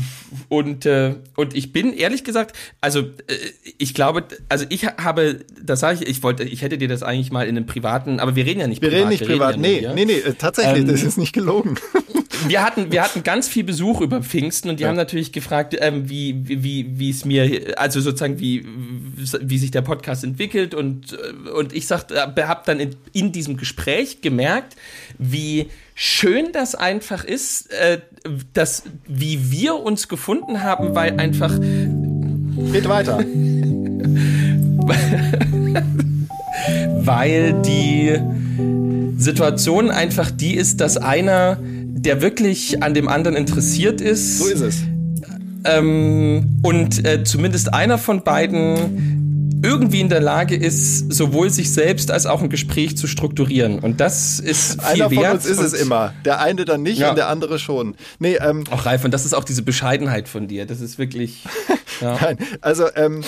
und, äh, und ich bin ehrlich gesagt, also äh, ich glaube, also ich habe, das sage ich, ich wollte, ich hätte dir das eigentlich mal in einem privaten, aber wir reden ja nicht Wir privat. reden nicht privat. ja nee, nur hier. nee, nee, äh, tatsächlich, Ähm, das ist nicht gelogen. Wir hatten, wir hatten ganz viel Besuch über Pfingsten und die haben natürlich gefragt, ähm, wie, wie, wie, es mir, also sozusagen, wie, wie sich der Podcast entwickelt und, äh, und ich sagte, habe dann in, in diesem Gespräch gemerkt, wie schön das einfach ist, äh, dass, wie wir uns gefunden haben, weil einfach Geht weiter. weil die Situation einfach die ist, dass einer, der wirklich an dem anderen interessiert ist, So ist es. ähm, und äh, zumindest einer von beiden irgendwie in der Lage ist, sowohl sich selbst als auch ein Gespräch zu strukturieren. Und das ist viel Einer von wert. uns ist es immer. Der eine dann nicht Ja. und der andere schon. Nee, ähm, Auch Ralf, und das ist auch diese Bescheidenheit von dir. Das ist wirklich. Ja. Nein, also ähm,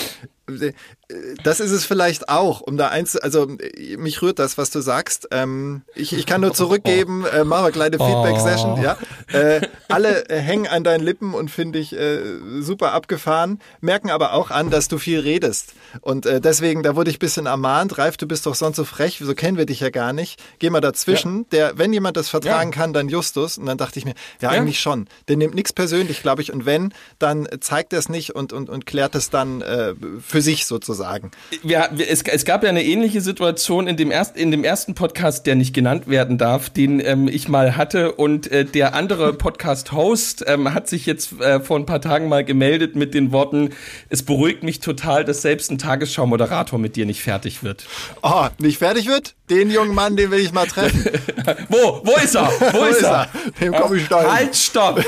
Das ist es vielleicht auch, um da eins, also mich rührt das, was du sagst. Ähm, ich, ich kann nur zurückgeben, äh, machen wir kleine Feedback-Session, ja. Äh, alle äh, hängen an deinen Lippen und finde ich äh, super abgefahren, merken aber auch an, dass du viel redest. Und äh, deswegen, da wurde ich bisschen ermahnt, Ralf, du bist doch sonst so frech, so kennen wir dich ja gar nicht. Geh mal dazwischen. Ja. Der, wenn jemand das vertragen ja. kann, dann Justus. Und dann dachte ich mir, ja, ja. eigentlich schon. Der nimmt nichts persönlich, glaube ich. Und wenn, dann zeigt er es nicht und, und, und klärt es dann äh, für sich sozusagen. Ja, es, es gab ja eine ähnliche Situation in dem, erst, in dem ersten Podcast, der nicht genannt werden darf, den ähm, ich mal hatte. Und äh, der andere Podcast-Host ähm, hat sich jetzt äh, vor ein paar Tagen mal gemeldet mit den Worten, es beruhigt mich total, dass selbst ein Tagesschau-Moderator mit dir nicht fertig wird. Oh, nicht fertig wird? Den jungen Mann, den will ich mal treffen. Wo? Wo ist er? Wo, Wo ist er? Dem komme ich da Halt, stopp!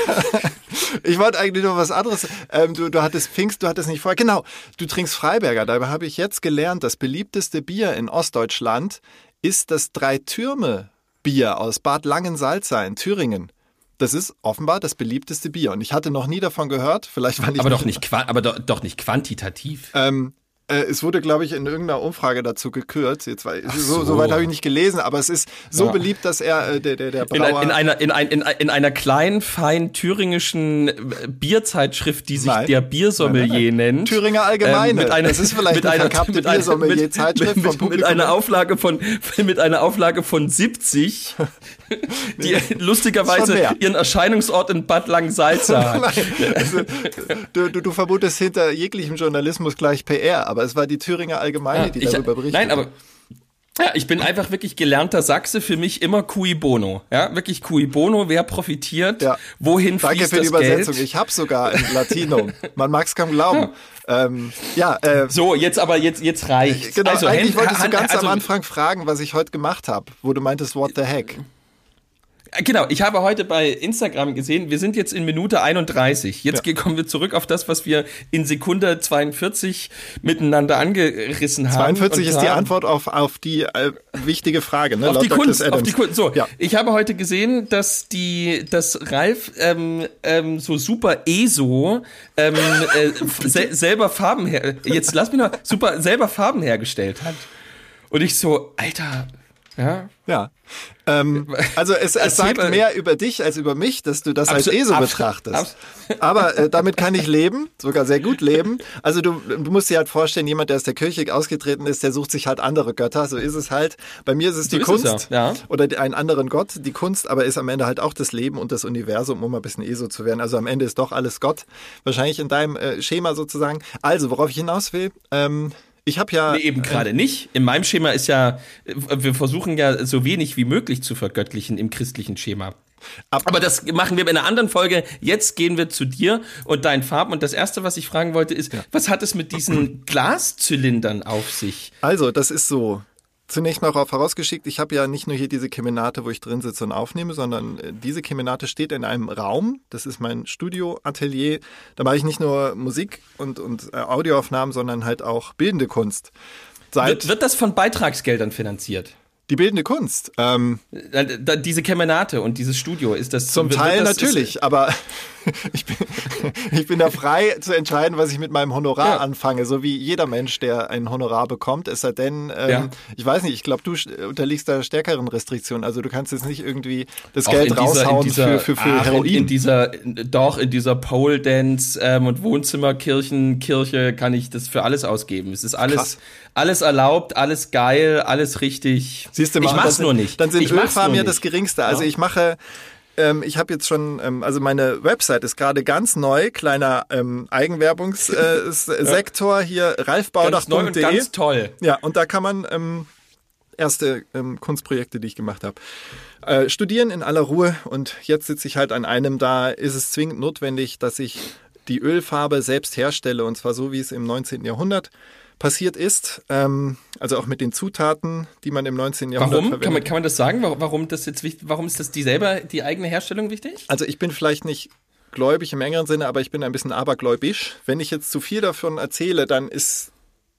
Ich wollte eigentlich noch was anderes. Ähm, du, du hattest Pfingst, du hattest nicht vorher. Genau, du trinkst Freiberger. Dabei habe ich jetzt gelernt, das beliebteste Bier in Ostdeutschland ist das Drei-Türme-Bier aus Bad Langensalza in Thüringen. Das ist offenbar das beliebteste Bier. Und ich hatte noch nie davon gehört. Vielleicht war ich aber doch nicht, aber doch, doch nicht quantitativ. Ähm, äh, es wurde, glaube ich, in irgendeiner Umfrage dazu gekürt. Jetzt war, so, so. so weit habe ich nicht gelesen, aber es ist so ja. beliebt, dass er äh, der der der Brauer in, in einer in, ein, in, in einer kleinen feinen thüringischen äh, Bierzeitschrift, die sich nein. der Biersommelier nein, nein, nennt. Thüringer Allgemeine. Ähm, mit einer, das ist vielleicht mit eine einer mit Biersommelier Zeitschrift mit, mit, mit einer Auflage von mit einer Auflage von 70, die lustigerweise ihren Erscheinungsort in Bad Langsalza hat. Also, du, du, du vermutest hinter jeglichem Journalismus gleich PR, aber aber es war die Thüringer Allgemeine, ja, die ich, darüber berichtet. Nein, aber ja, ich bin einfach wirklich gelernter Sachse, für mich immer cui bono. Ja, wirklich cui bono, wer profitiert, ja. wohin Danke fließt für die das Übersetzung. Geld? Ich habe sogar ein Latinum. Man mag es kaum glauben. Ja, ähm, ja äh, so, jetzt aber, jetzt, jetzt reicht. Genau, also, eigentlich wolltest du ganz also, am Anfang fragen, was ich heute gemacht habe, wo du meintest, what the heck? Genau, ich habe heute bei Instagram gesehen, wir sind jetzt in Minute 31. Jetzt ja. kommen wir zurück auf das, was wir in Sekunde 42 miteinander angerissen haben. 42 ist die Antwort auf, auf die äh, wichtige Frage, ne? Auf die Kunst, auf die Kunst. So, ja. ich habe heute gesehen, dass die, dass Ralf ähm, ähm, so super ESO ähm, äh, se selber Farben her, jetzt lass mich noch super selber Farben hergestellt hat. Und ich so, Alter, ja. Ja. Ähm, also es, es sagt mehr über dich als über mich, dass du das als eh so betrachtest. Aber äh, damit kann ich leben, sogar sehr gut leben. Also du, du musst dir halt vorstellen, jemand, der aus der Kirche ausgetreten ist, der sucht sich halt andere Götter. So ist es halt. Bei mir ist es so die ist Kunst es ja. Ja. oder einen anderen Gott. Die Kunst aber ist am Ende halt auch das Leben und das Universum, um mal ein bisschen ESO zu werden. Also am Ende ist doch alles Gott. Wahrscheinlich in deinem äh, Schema sozusagen. Also, worauf ich hinaus will, ähm, ich habe ja. Nee, eben gerade äh, nicht. In meinem Schema ist ja, wir versuchen ja so wenig wie möglich zu vergöttlichen im christlichen Schema. Aber das machen wir in einer anderen Folge. Jetzt gehen wir zu dir und deinen Farben. Und das erste, was ich fragen wollte, ist, ja. was hat es mit diesen Glaszylindern auf sich? Also, das ist so. Zunächst mal vorausgeschickt, ich habe ja nicht nur hier diese Kemenate, wo ich drin sitze und aufnehme, sondern äh, diese Kemenate steht in einem Raum. Das ist mein Studioatelier. Da mache ich nicht nur Musik und, und äh, Audioaufnahmen, sondern halt auch bildende Kunst. Seit wird, wird das von Beitragsgeldern finanziert? Die bildende Kunst. Ähm, diese Kemenate und dieses Studio, ist das zum Teil das, natürlich, aber ich, bin, ich bin da frei zu entscheiden, was ich mit meinem Honorar ja. anfange, so wie jeder Mensch, der ein Honorar bekommt. Es sei denn, ähm, ja. ich weiß nicht, ich glaube, du unterliegst da stärkeren Restriktionen. Also du kannst jetzt nicht irgendwie das Auch Geld raushauen dieser, für, für, für ach, Heroin. In dieser, doch, in dieser Pole Dance ähm, und Wohnzimmerkirchen, Kirche kann ich das für alles ausgeben. Es ist alles, Krass alles erlaubt, alles geil, alles richtig. Siehst du ich mach's nur nicht. Dann sind ich Ölfarben ja das Geringste. Also ja. ich mache ähm, ich habe jetzt schon, ähm, also meine Website ist gerade ganz neu, kleiner ähm, Eigenwerbungssektor äh, hier, ralfbaudach.de. Ganz, ganz toll. Ja, und da kann man ähm, erste ähm, Kunstprojekte, die ich gemacht habe, äh, studieren in aller Ruhe. Und jetzt sitze ich halt an einem, da ist es zwingend notwendig, dass ich die Ölfarbe selbst herstelle, und zwar so wie es im 19. Jahrhundert passiert ist. Ähm, also auch mit den Zutaten, die man im 19. Jahrhundert warum? verwendet. Kann man, kann man das sagen? Warum das jetzt wichtig? Warum ist das die selber die eigene Herstellung wichtig? Also ich bin vielleicht nicht gläubig im engeren Sinne, aber ich bin ein bisschen abergläubisch. Wenn ich jetzt zu viel davon erzähle, dann ist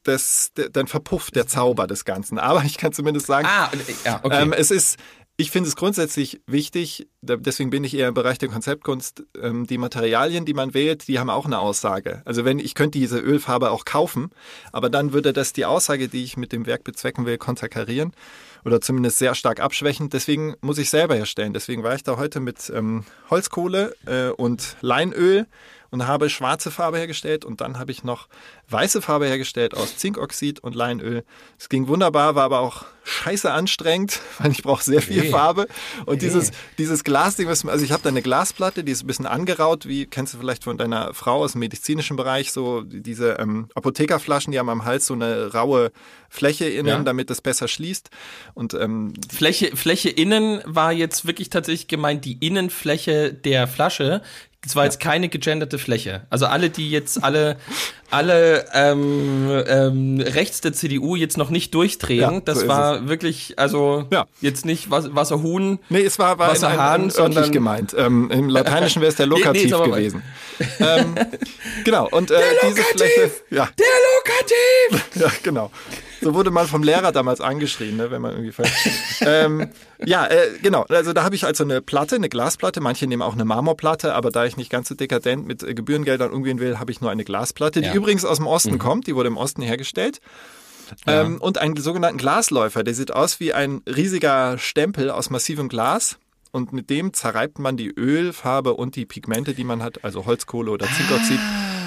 das, dann verpufft der Zauber des Ganzen. Aber ich kann zumindest sagen, ah, ja, okay. ähm, es ist ich finde es grundsätzlich wichtig, deswegen bin ich eher im Bereich der Konzeptkunst, ähm, die Materialien, die man wählt, die haben auch eine Aussage. Also wenn ich könnte diese Ölfarbe auch kaufen, aber dann würde das die Aussage, die ich mit dem Werk bezwecken will, konterkarieren oder zumindest sehr stark abschwächen. Deswegen muss ich selber herstellen. Deswegen war ich da heute mit ähm, Holzkohle äh, und Leinöl und habe schwarze Farbe hergestellt und dann habe ich noch weiße Farbe hergestellt aus Zinkoxid und Leinöl. Es ging wunderbar, war aber auch scheiße anstrengend, weil ich brauche sehr viel Hey. Farbe und dieses dieses Glasding, was also ich habe da eine Glasplatte, die ist ein bisschen angeraut, wie kennst du vielleicht von deiner Frau aus dem medizinischen Bereich so diese ähm, Apothekerflaschen, die haben am Hals so eine raue Fläche innen, Ja. damit das besser schließt und ähm, Fläche, Fläche innen war jetzt wirklich tatsächlich gemeint die Innenfläche der Flasche. Es war jetzt keine gegenderte Fläche. Also alle, die jetzt alle, alle ähm, ähm, rechts der CDU jetzt noch nicht durchdrehen, Ja, so das ist war wirklich, also Ja. jetzt nicht Was- Wasserhuhn. Nee, es war, war in, Wasserhahn, ein, örtlich sondern- gemeint. Ähm, Im Lateinischen wäre es der Nee, nee, Lokativ ist aber- gewesen. ähm, genau, und äh, diese Fläche. Ja, Der Lokativ! ja, genau. So wurde man vom Lehrer damals angeschrien, ne, wenn man irgendwie falsch. ähm, ja, äh, genau. Also da habe ich also eine Platte, eine Glasplatte. Manche nehmen auch eine Marmorplatte, aber da ich nicht ganz so dekadent mit äh, Gebührengeldern umgehen will, habe ich nur eine Glasplatte, die Ja. übrigens aus dem Osten kommt. Die wurde im Osten hergestellt. Ähm, und einen sogenannten Glasläufer. Der sieht aus wie ein riesiger Stempel aus massivem Glas. Und mit dem zerreibt man die Ölfarbe und die Pigmente, die man hat, also Holzkohle oder Zinkoxid,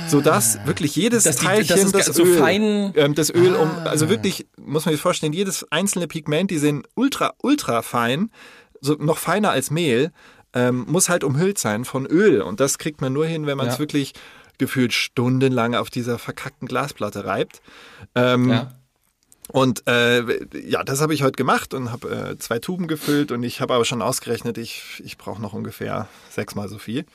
sodass wirklich jedes. Dass die- Teilchen das so Öl, fein- ähm, das Öl um, Ah. also wirklich, muss man sich vorstellen, jedes einzelne Pigment, die sind ultra, ultra fein, so noch feiner als Mehl, ähm, muss halt umhüllt sein von Öl. Und das kriegt man nur hin, wenn man es Ja. wirklich gefühlt stundenlang auf dieser verkackten Glasplatte reibt. Ähm, Ja. und äh, ja, das habe ich heute gemacht und habe äh, zwei Tuben gefüllt und ich habe aber schon ausgerechnet, ich, ich brauche noch ungefähr sechsmal so viel.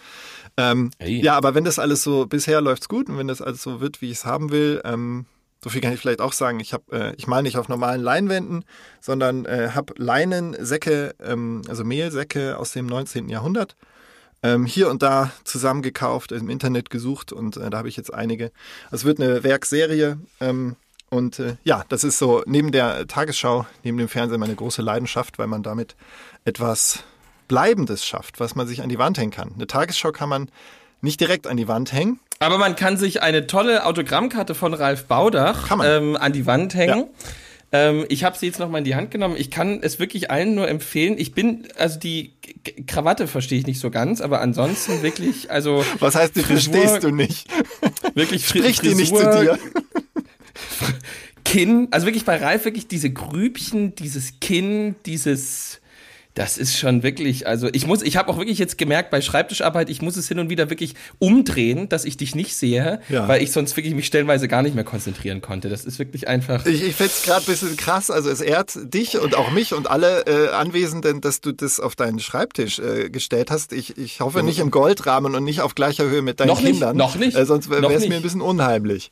Ähm, Hey. Ja, aber wenn das alles so, bisher läuft's gut und wenn das alles so wird, wie ich es haben will, ähm, so viel kann ich vielleicht auch sagen. Ich habe, äh, ich male nicht auf normalen Leinwänden, sondern äh, habe Leinensäcke, ähm, also Mehlsäcke aus dem 19. Jahrhundert. Ähm, hier und da zusammengekauft, im Internet gesucht und äh, da habe ich jetzt einige. Es wird eine Werkserie ähm, und äh, ja, das ist so neben der Tagesschau, neben dem Fernsehen meine große Leidenschaft, weil man damit etwas Bleibendes schafft, was man sich an die Wand hängen kann. Eine Tagesschau kann man nicht direkt an die Wand hängen. Aber man kann sich eine tolle Autogrammkarte von Ralf Baudach ähm, an die Wand hängen. Ja. Ähm, ich habe sie jetzt noch mal in die Hand genommen. Ich kann es wirklich allen nur empfehlen. Ich bin, also die Krawatte verstehe ich nicht so ganz, aber ansonsten wirklich, also Was heißt, die Frisur- verstehst du nicht? wirklich Fri Sprich die nicht zu dir. Kinn, also wirklich bei Ralf wirklich diese Grübchen, dieses Kinn, dieses das ist schon wirklich, also ich muss, ich habe auch wirklich jetzt gemerkt bei Schreibtischarbeit, ich muss es hin und wieder wirklich umdrehen, dass ich dich nicht sehe, Ja. weil ich sonst wirklich mich stellenweise gar nicht mehr konzentrieren konnte. Das ist wirklich einfach. Ich, ich finde es gerade ein bisschen krass. Also es ehrt dich und auch mich und alle äh, Anwesenden, dass du das auf deinen Schreibtisch äh, gestellt hast. Ich, ich hoffe nicht im Goldrahmen und nicht auf gleicher Höhe mit deinen Noch nicht, Kindern. noch nicht, Äh, sonst wäre es mir nicht. ein bisschen unheimlich.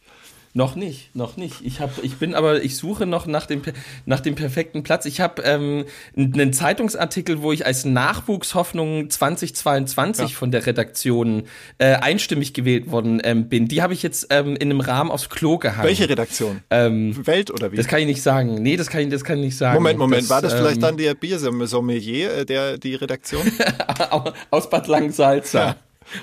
Noch nicht, noch nicht. Ich habe, ich bin aber, ich suche noch nach dem nach dem perfekten Platz. Ich habe ähm, einen Zeitungsartikel, wo ich als Nachwuchshoffnung 2022 von der Redaktion äh, einstimmig gewählt worden ähm, bin. Die habe ich jetzt ähm, in einem Rahmen aufs Klo gehangen. Welche Redaktion? Ähm, Welt oder wie? das kann ich nicht sagen. Nee, das kann ich, das kann ich nicht sagen. Moment, Moment. War das vielleicht ähm, dann der Biersommelier, äh, der die Redaktion? aus Bad Langsalza? Ja.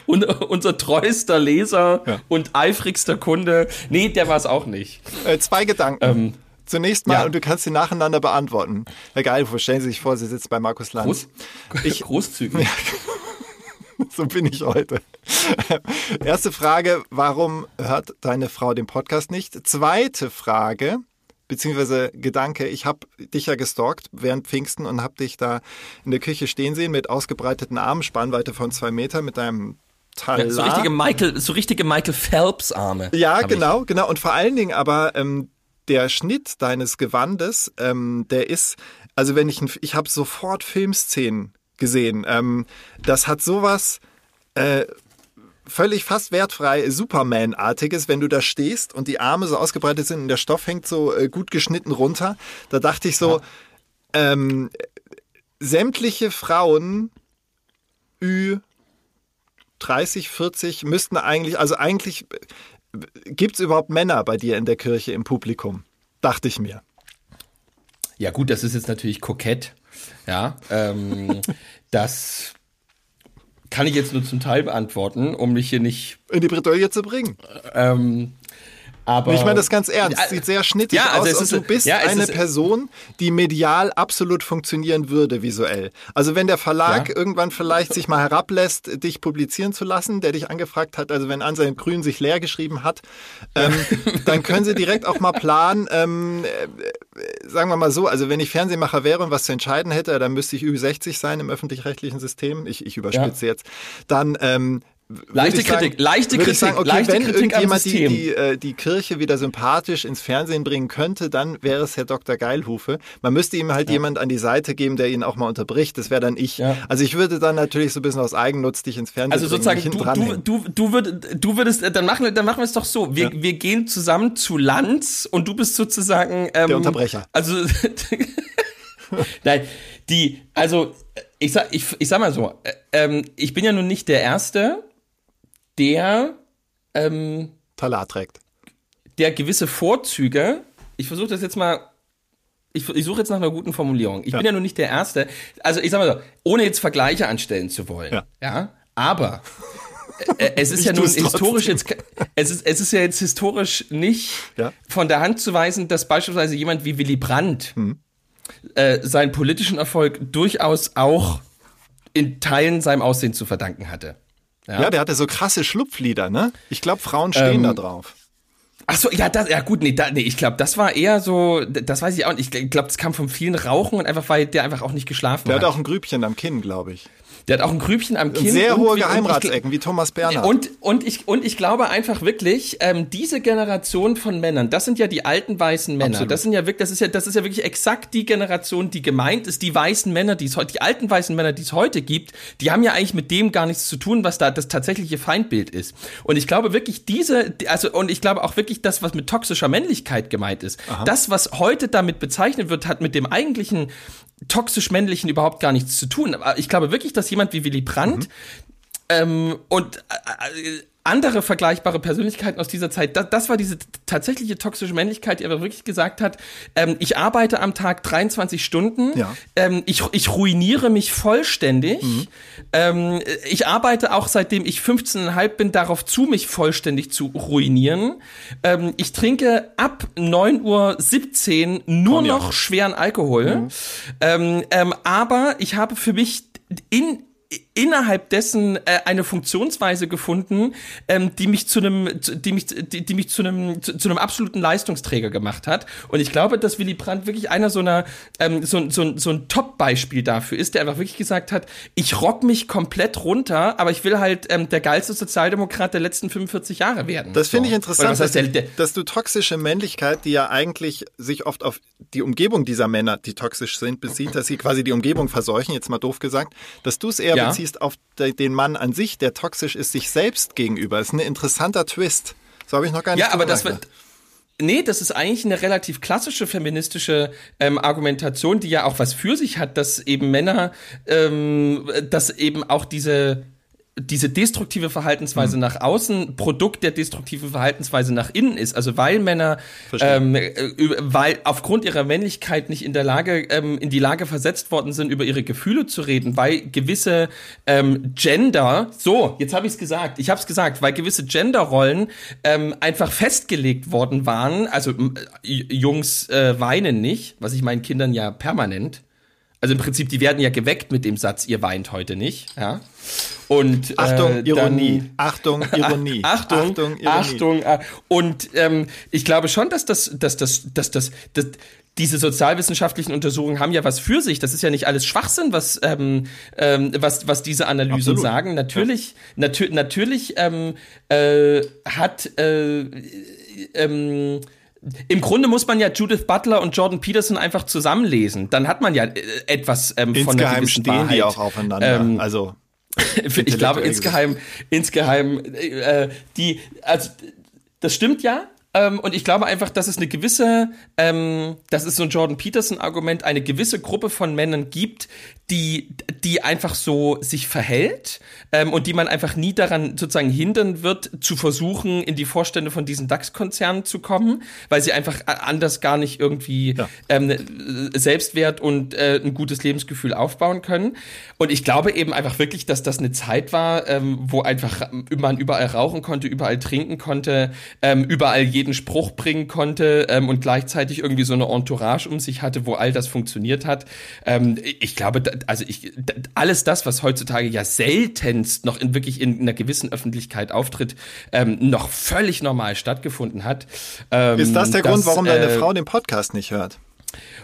Und, unser treuester Leser Ja. und eifrigster Kunde. Nee, der war es auch nicht. äh, zwei Gedanken. Ähm, Zunächst mal, ja. und du kannst sie nacheinander beantworten. Herr Geilhofer, stellen Sie sich vor, Sie sitzt bei Markus Lanz. Groß, Ich- großzügig. So bin ich heute. Erste Frage, warum hört deine Frau den Podcast nicht? Zweite Frage, beziehungsweise Gedanke, ich habe dich ja gestalkt während Pfingsten und habe dich da in der Küche stehen sehen mit ausgebreiteten Armen, Spannweite von zwei Meter, mit deinem Talar. Ja, so richtige Michael, so richtige Michael Phelps Arme. Ja, hab ich. genau, genau. Und vor allen Dingen aber ähm, der Schnitt deines Gewandes, ähm, der ist, also wenn ich, ein- ich habe sofort Filmszenen gesehen. Ähm, das hat sowas äh, völlig fast wertfrei Superman-artiges, wenn du da stehst und die Arme so ausgebreitet sind und der Stoff hängt so äh, gut geschnitten runter. Da dachte ich so, ähm, sämtliche Frauen Ü 30, 40 müssten eigentlich, also eigentlich Gibt es überhaupt Männer bei dir in der Kirche im Publikum? Dachte ich mir. Ja gut, das ist jetzt natürlich kokett. Ja, ähm, das kann ich jetzt nur zum Teil beantworten, um mich hier nicht in die Bredouille zu bringen. Ähm, aber ich meine das ganz ernst. Ja, Sieht sehr schnittig ja, also aus und ist- du bist ja, eine ist- Person, die medial absolut funktionieren würde visuell. Also wenn der Verlag irgendwann vielleicht sich mal herablässt, dich publizieren zu lassen, der dich angefragt hat, also wenn Anselm Grün sich leer geschrieben hat, ähm, dann können sie direkt auch mal planen, ähm, äh, sagen wir mal so, also wenn ich Fernsehmacher wäre und was zu entscheiden hätte, dann müsste ich Ü60 sein im öffentlich-rechtlichen System. Ich, ich überspitze jetzt. Dann ähm, Leichte sagen- Kritik, leichte Kritik, sagen, okay, leichte wenn Kritik irgendjemand die, die, äh, die Kirche wieder sympathisch ins Fernsehen bringen könnte, dann wäre es Herr Dr. Geilhufe. Man müsste ihm halt jemand an die Seite geben, der ihn auch mal unterbricht. Das wäre dann ich. Ja. Also ich würde dann natürlich so ein bisschen aus Eigennutz dich ins Fernsehen Also bringen, sozusagen, mich du, du, du, du, würd, du würdest, dann machen, wir- dann machen wir es doch so. Wir, wir gehen zusammen zu Lanz und du bist sozusagen ähm, Der Unterbrecher. Also nein, die, also ich sag, ich, ich sag mal so, äh, ähm, ich bin ja nun nicht der Erste, der ähm, Talar trägt. der gewisse Vorzüge, ich versuche das jetzt mal, ich, ich suche jetzt nach einer guten Formulierung. Ich Ja. bin ja nun nicht der Erste, also ich sag mal so, ohne jetzt Vergleiche anstellen zu wollen, Ja. ja, aber äh, es ist Ich ja nun historisch trotzdem. jetzt, es ist, es ist ja jetzt historisch nicht Ja. von der Hand zu weisen, dass beispielsweise jemand wie Willy Brandt Hm. äh, seinen politischen Erfolg durchaus auch in Teilen seinem Aussehen zu verdanken hatte. Ja. der hatte so krasse Schlupflieder, ne? Ich glaube, Frauen stehen Ähm, da drauf. Ach so, ja, das, ja gut, nee, da, nee ich glaube, das war eher so, das weiß ich auch nicht. Ich glaube, das kam vom vielen Rauchen und einfach, weil der einfach auch nicht geschlafen Der hat. hat auch ein Grübchen am Kinn, glaube ich. Der hat auch ein Grübchen am Kinn. sehr hohe Geheimratsecken, wie Thomas Bernhard. Und, und, ich, und ich glaube einfach wirklich, ähm, diese Generation von Männern, das sind ja die alten weißen Männer. Absolut. Das sind ja wirklich, das ist ja, das ist ja wirklich exakt die Generation, die gemeint ist, die weißen Männer, die es heute, die alten weißen Männer, die es heute gibt, die haben ja eigentlich mit dem gar nichts zu tun, was da das tatsächliche Feindbild ist. Und ich glaube wirklich diese, die- also, und ich glaube auch wirklich das, was mit toxischer Männlichkeit gemeint ist, das, was heute damit bezeichnet wird, hat mit dem eigentlichen toxisch-männlichen überhaupt gar nichts zu tun. Aber ich glaube wirklich, dass jemand wie Willy Brandt ähm, und äh, äh, andere vergleichbare Persönlichkeiten aus dieser Zeit, das, das war diese tatsächliche toxische Männlichkeit, die aber wirklich gesagt hat, ähm, ich arbeite am Tag 23 Stunden, Ja. ähm, ich, ich ruiniere mich vollständig, ähm, ich arbeite auch seitdem ich 15,5 bin darauf zu, mich vollständig zu ruinieren. Ähm, ich trinke ab 9.17 Uhr nur Cognac. noch schweren Alkohol, ähm, ähm, aber ich habe für mich in innerhalb dessen äh, eine Funktionsweise gefunden, ähm, die mich zu einem, die mich, die, die mich zu einem, zu, zu einem absoluten Leistungsträger gemacht hat. Und ich glaube, dass Willy Brandt wirklich einer so einer, ähm, so, so, so ein Top-Beispiel dafür ist, der einfach wirklich gesagt hat, ich rock mich komplett runter, aber ich will halt ähm, der geilste Sozialdemokrat der letzten 45 Jahre werden. Das finde ich interessant, was der, dass, der, du, dass du toxische Männlichkeit, die ja eigentlich sich oft auf die Umgebung dieser Männer, die toxisch sind, bezieht, dass sie quasi die Umgebung verseuchen, jetzt mal doof gesagt, dass du es eher Ja. beziehst auf de, den Mann an sich, der toxisch ist, sich selbst gegenüber. Das ist ein interessanter Twist. So habe ich noch gar nicht Ja, aber das wird. Nee, das ist eigentlich eine relativ klassische feministische ähm, Argumentation, die ja auch was für sich hat, dass eben Männer, ähm, dass eben auch diese diese destruktive Verhaltensweise nach außen Produkt der destruktiven Verhaltensweise nach innen ist. Also weil Männer, ähm, äh, weil aufgrund ihrer Männlichkeit nicht in der Lage, ähm, in die Lage versetzt worden sind, über ihre Gefühle zu reden, weil gewisse ähm, Gender, so, jetzt habe ich es gesagt, ich habe es gesagt, weil gewisse Genderrollen ähm, einfach festgelegt worden waren. Also äh, Jungs äh, weinen nicht, was ich meinen Kindern ja permanent. Also im Prinzip, die werden ja geweckt mit dem Satz, ihr weint heute nicht. Ja. Und Achtung, äh, Ironie. dann- Achtung, Ironie. Achtung, Achtung, Achtung, Ironie. äh, und ähm, ich glaube schon, dass das, dass das, dass das, dass diese sozialwissenschaftlichen Untersuchungen haben ja was für sich. Das ist ja nicht alles Schwachsinn, was ähm, ähm, was was diese Analysen Absolut. sagen. Natürlich, natür natürlich ähm, äh, hat äh, ähm, im Grunde muss man ja Judith Butler und Jordan Peterson einfach zusammenlesen. Dann hat man ja äh, etwas ähm, von einer Insgeheim stehen Wahrheit. die auch aufeinander. Ähm, also ich glaube insgeheim, insgeheim, äh, die, also das stimmt ja. Ähm, und ich glaube einfach, dass es eine gewisse, ähm, das ist so ein Jordan Peterson-Argument, eine gewisse Gruppe von Männern gibt, die, die einfach so sich verhält ähm, und die man einfach nie daran sozusagen hindern wird, zu versuchen, in die Vorstände von diesen DAX-Konzernen zu kommen, weil sie einfach anders gar nicht irgendwie ja. ähm, Selbstwert und äh, ein gutes Lebensgefühl aufbauen können. Und ich glaube eben einfach wirklich, dass das eine Zeit war, ähm, wo einfach man überall rauchen konnte, überall trinken konnte, ähm, überall jeden Spruch bringen konnte ähm, und gleichzeitig irgendwie so eine Entourage um sich hatte, wo all das funktioniert hat. Ähm, ich glaube, also ich, alles das, was heutzutage ja seltenst noch in wirklich in einer gewissen Öffentlichkeit auftritt, ähm, noch völlig normal stattgefunden hat. Ähm, Ist das der dass, Grund, warum deine äh, Frau den Podcast nicht hört?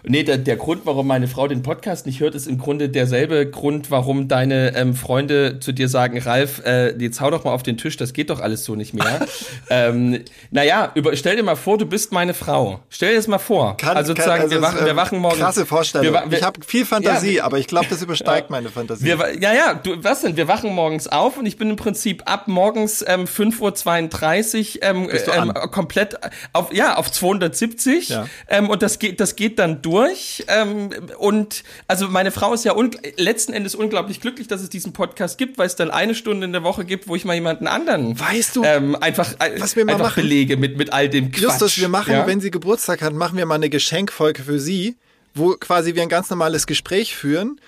Nee, der, der Grund, warum meine Frau den Podcast nicht hört, ist im Grunde derselbe Grund, warum deine ähm, Freunde zu dir sagen, Ralf, äh, jetzt hau doch mal auf den Tisch, das geht doch alles so nicht mehr. ähm, naja, über, stell dir mal vor, du bist meine Frau. Stell dir das mal vor. Kann, also sozusagen, also wir, wachen, wir wachen morgen. Krasse Vorstellung. Wir, wir, ich habe viel Fantasie, ja, aber ich glaube, das übersteigt ja, meine Fantasie. Wir, ja, ja, du, was denn? Wir wachen morgens auf und ich bin im Prinzip ab morgens ähm, 5.32 Uhr ähm, ähm, komplett auf, ja, auf 270 ja. ähm, und das geht, das geht dann durch. Ähm, und also meine Frau ist ja letzten Endes unglaublich glücklich, dass es diesen Podcast gibt, weil es dann eine Stunde in der Woche gibt, wo ich mal jemanden anderen weißt du, ähm, einfach, äh, was wir mal einfach machen? belege mit, mit all dem Quatsch. Justus, wir machen, ja? wenn sie Geburtstag hat, machen wir mal eine Geschenkfolge für sie, wo quasi wir ein ganz normales Gespräch führen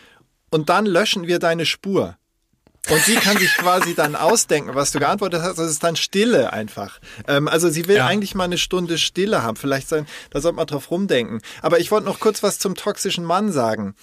und dann löschen wir deine Spur. Und sie kann sich quasi dann ausdenken, was du geantwortet hast. Das ist dann Stille einfach. Ähm, also sie will ja. eigentlich mal eine Stunde Stille haben. Vielleicht sein, da sollte man drauf rumdenken. Aber ich wollte noch kurz was zum toxischen Mann sagen.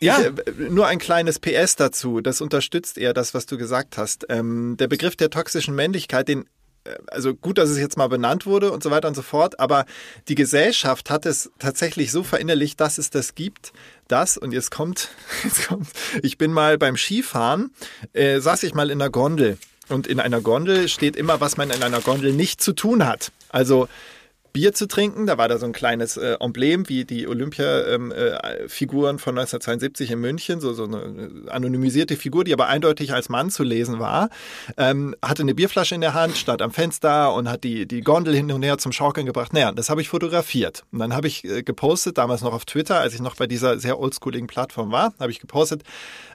Ja. Ich, äh, nur ein kleines PS dazu. Das unterstützt eher das, was du gesagt hast. Ähm, der Begriff der toxischen Männlichkeit, den äh, also gut, dass es jetzt mal benannt wurde und so weiter und so fort, aber die Gesellschaft hat es tatsächlich so verinnerlicht, dass es das gibt, das, und jetzt kommt, jetzt kommt, ich bin mal beim Skifahren, äh, saß ich mal in einer Gondel. Und in einer Gondel steht immer, was man in einer Gondel nicht zu tun hat. Also Bier zu trinken. Da war da so ein kleines äh, Emblem wie die Olympia-Figuren ähm, äh, von 1972 in München, so, so eine anonymisierte Figur, die aber eindeutig als Mann zu lesen war. Ähm, hatte eine Bierflasche in der Hand, stand am Fenster und hat die, die Gondel hin und her zum Schaukeln gebracht. Naja, das habe ich fotografiert. Und dann habe ich äh, gepostet, damals noch auf Twitter, als ich noch bei dieser sehr oldschooligen Plattform war, habe ich gepostet,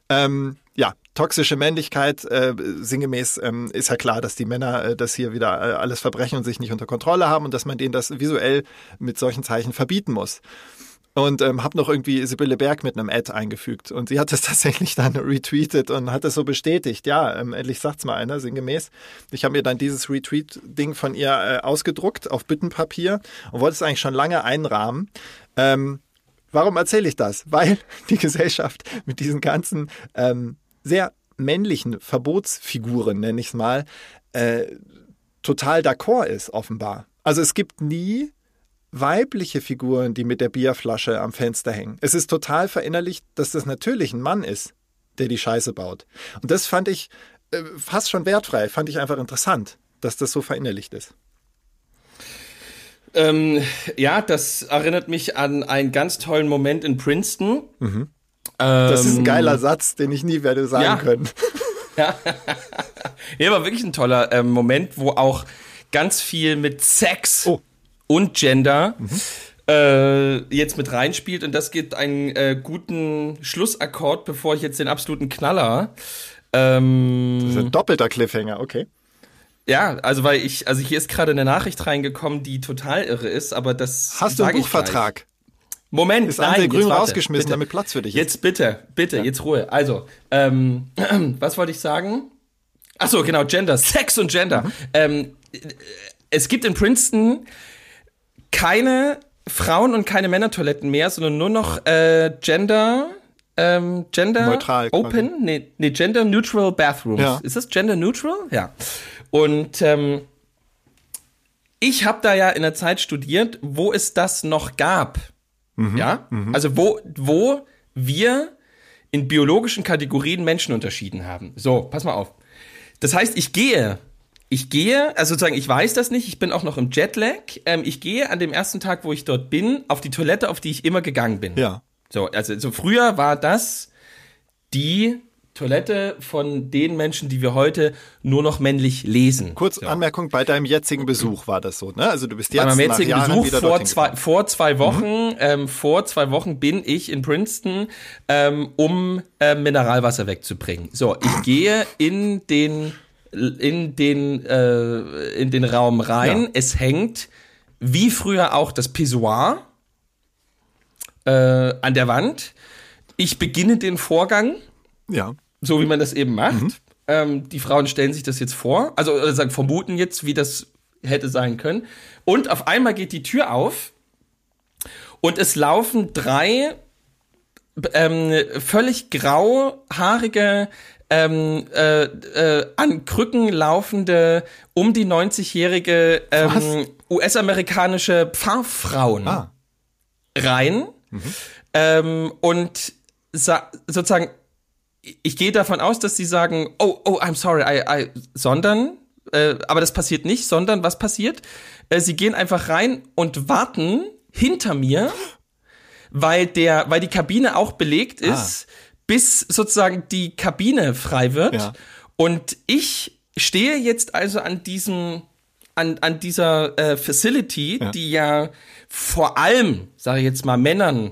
ähm, ja, toxische Männlichkeit, äh, sinngemäß ähm, ist ja klar, dass die Männer äh, das hier wieder äh, alles verbrechen und sich nicht unter Kontrolle haben und dass man denen das visuell mit solchen Zeichen verbieten muss. Und ähm, habe noch irgendwie Sibylle Berg mit einem Ad eingefügt. Und sie hat das tatsächlich dann retweetet und hat es so bestätigt. Ja, ähm, endlich sagt's mal einer, sinngemäß. Ich habe mir dann dieses Retweet-Ding von ihr äh, ausgedruckt auf Büttenpapier und wollte es eigentlich schon lange einrahmen. Ähm, warum erzähle ich das? Weil die Gesellschaft mit diesen ganzen ähm, sehr männlichen Verbotsfiguren, nenne ich es mal, äh, total d'accord ist, offenbar. Also es gibt nie weibliche Figuren, die mit der Bierflasche am Fenster hängen. Es ist total verinnerlicht, dass das natürlich ein Mann ist, der die Scheiße baut. Und das fand ich äh, fast schon wertfrei, fand ich einfach interessant, dass das so verinnerlicht ist. Ähm, ja, das erinnert mich an einen ganz tollen Moment in Princeton. Mhm das ist ein ähm, geiler Satz, den ich nie werde sagen ja. können. Ja. ja, war wirklich ein toller äh, Moment, wo auch ganz viel mit Sex oh. und Gender mhm. äh, jetzt mit reinspielt. Und das gibt einen äh, guten Schlussakkord, bevor ich jetzt den absoluten Knaller. Ähm, das ist ein doppelter Cliffhanger, okay. Ja, also weil ich, also hier ist gerade eine Nachricht reingekommen, die total irre ist, aber das. Hast du einen Buchvertrag? Moment, ist nein, Grün warte, rausgeschmissen, bitte. damit Platz für dich ist. Jetzt bitte, bitte, ja. jetzt Ruhe. Also, ähm, was wollte ich sagen? Ach so, genau, Gender, Sex und Gender. Mhm. Ähm, es gibt in Princeton keine Frauen- und keine Männertoiletten mehr, sondern nur noch äh, Gender, ähm, Gender Neutral, Open, nee, nee, Gender Neutral Bathrooms. Ja. Ist das Gender Neutral? Ja. Und ähm, ich habe da ja in der Zeit studiert, wo es das noch gab. Mhm. Ja? Mhm. Also wo, wo wir in biologischen Kategorien Menschen unterschieden haben. So, pass mal auf. Das heißt, ich gehe, ich gehe, also sozusagen, ich weiß das nicht, ich bin auch noch im Jetlag. Ähm, ich gehe an dem ersten Tag, wo ich dort bin, auf die Toilette, auf die ich immer gegangen bin. Ja. So, also so früher war das die Toilette von den Menschen, die wir heute nur noch männlich lesen. Kurz So. Anmerkung, bei deinem jetzigen Besuch war das so, ne? Also du bist Bei jetzt meinem nach jetzigen Besuch wieder vor zwei, gekommen. vor zwei Wochen, ähm, vor zwei Wochen bin ich in Princeton, ähm, um äh, Mineralwasser wegzubringen. So, ich gehe in den in den äh, in den Raum rein. Ja. Es hängt wie früher auch das Pissoir äh, an der Wand. Ich beginne den Vorgang Ja. so wie man das eben macht. Mhm. Ähm, die Frauen stellen sich das jetzt vor, also oder sagen, vermuten jetzt, wie das hätte sein können. Und auf einmal geht die Tür auf und es laufen drei ähm, völlig grauhaarige, ähm, äh, äh, an Krücken laufende, um die 90-jährige ähm, US-amerikanische Pfarrfrauen Ah. rein. Ähm, und sa sozusagen ich gehe davon aus, dass sie sagen, oh, oh, I'm sorry, I, I, sondern, äh, aber das passiert nicht, sondern was passiert? Äh, sie gehen einfach rein und warten hinter mir, weil der, weil die Kabine auch belegt ist, bis sozusagen die Kabine frei wird. Ja. Und ich stehe jetzt also an diesem, an, an dieser äh, Facility, Ja. die ja vor allem, sage ich jetzt mal, Männern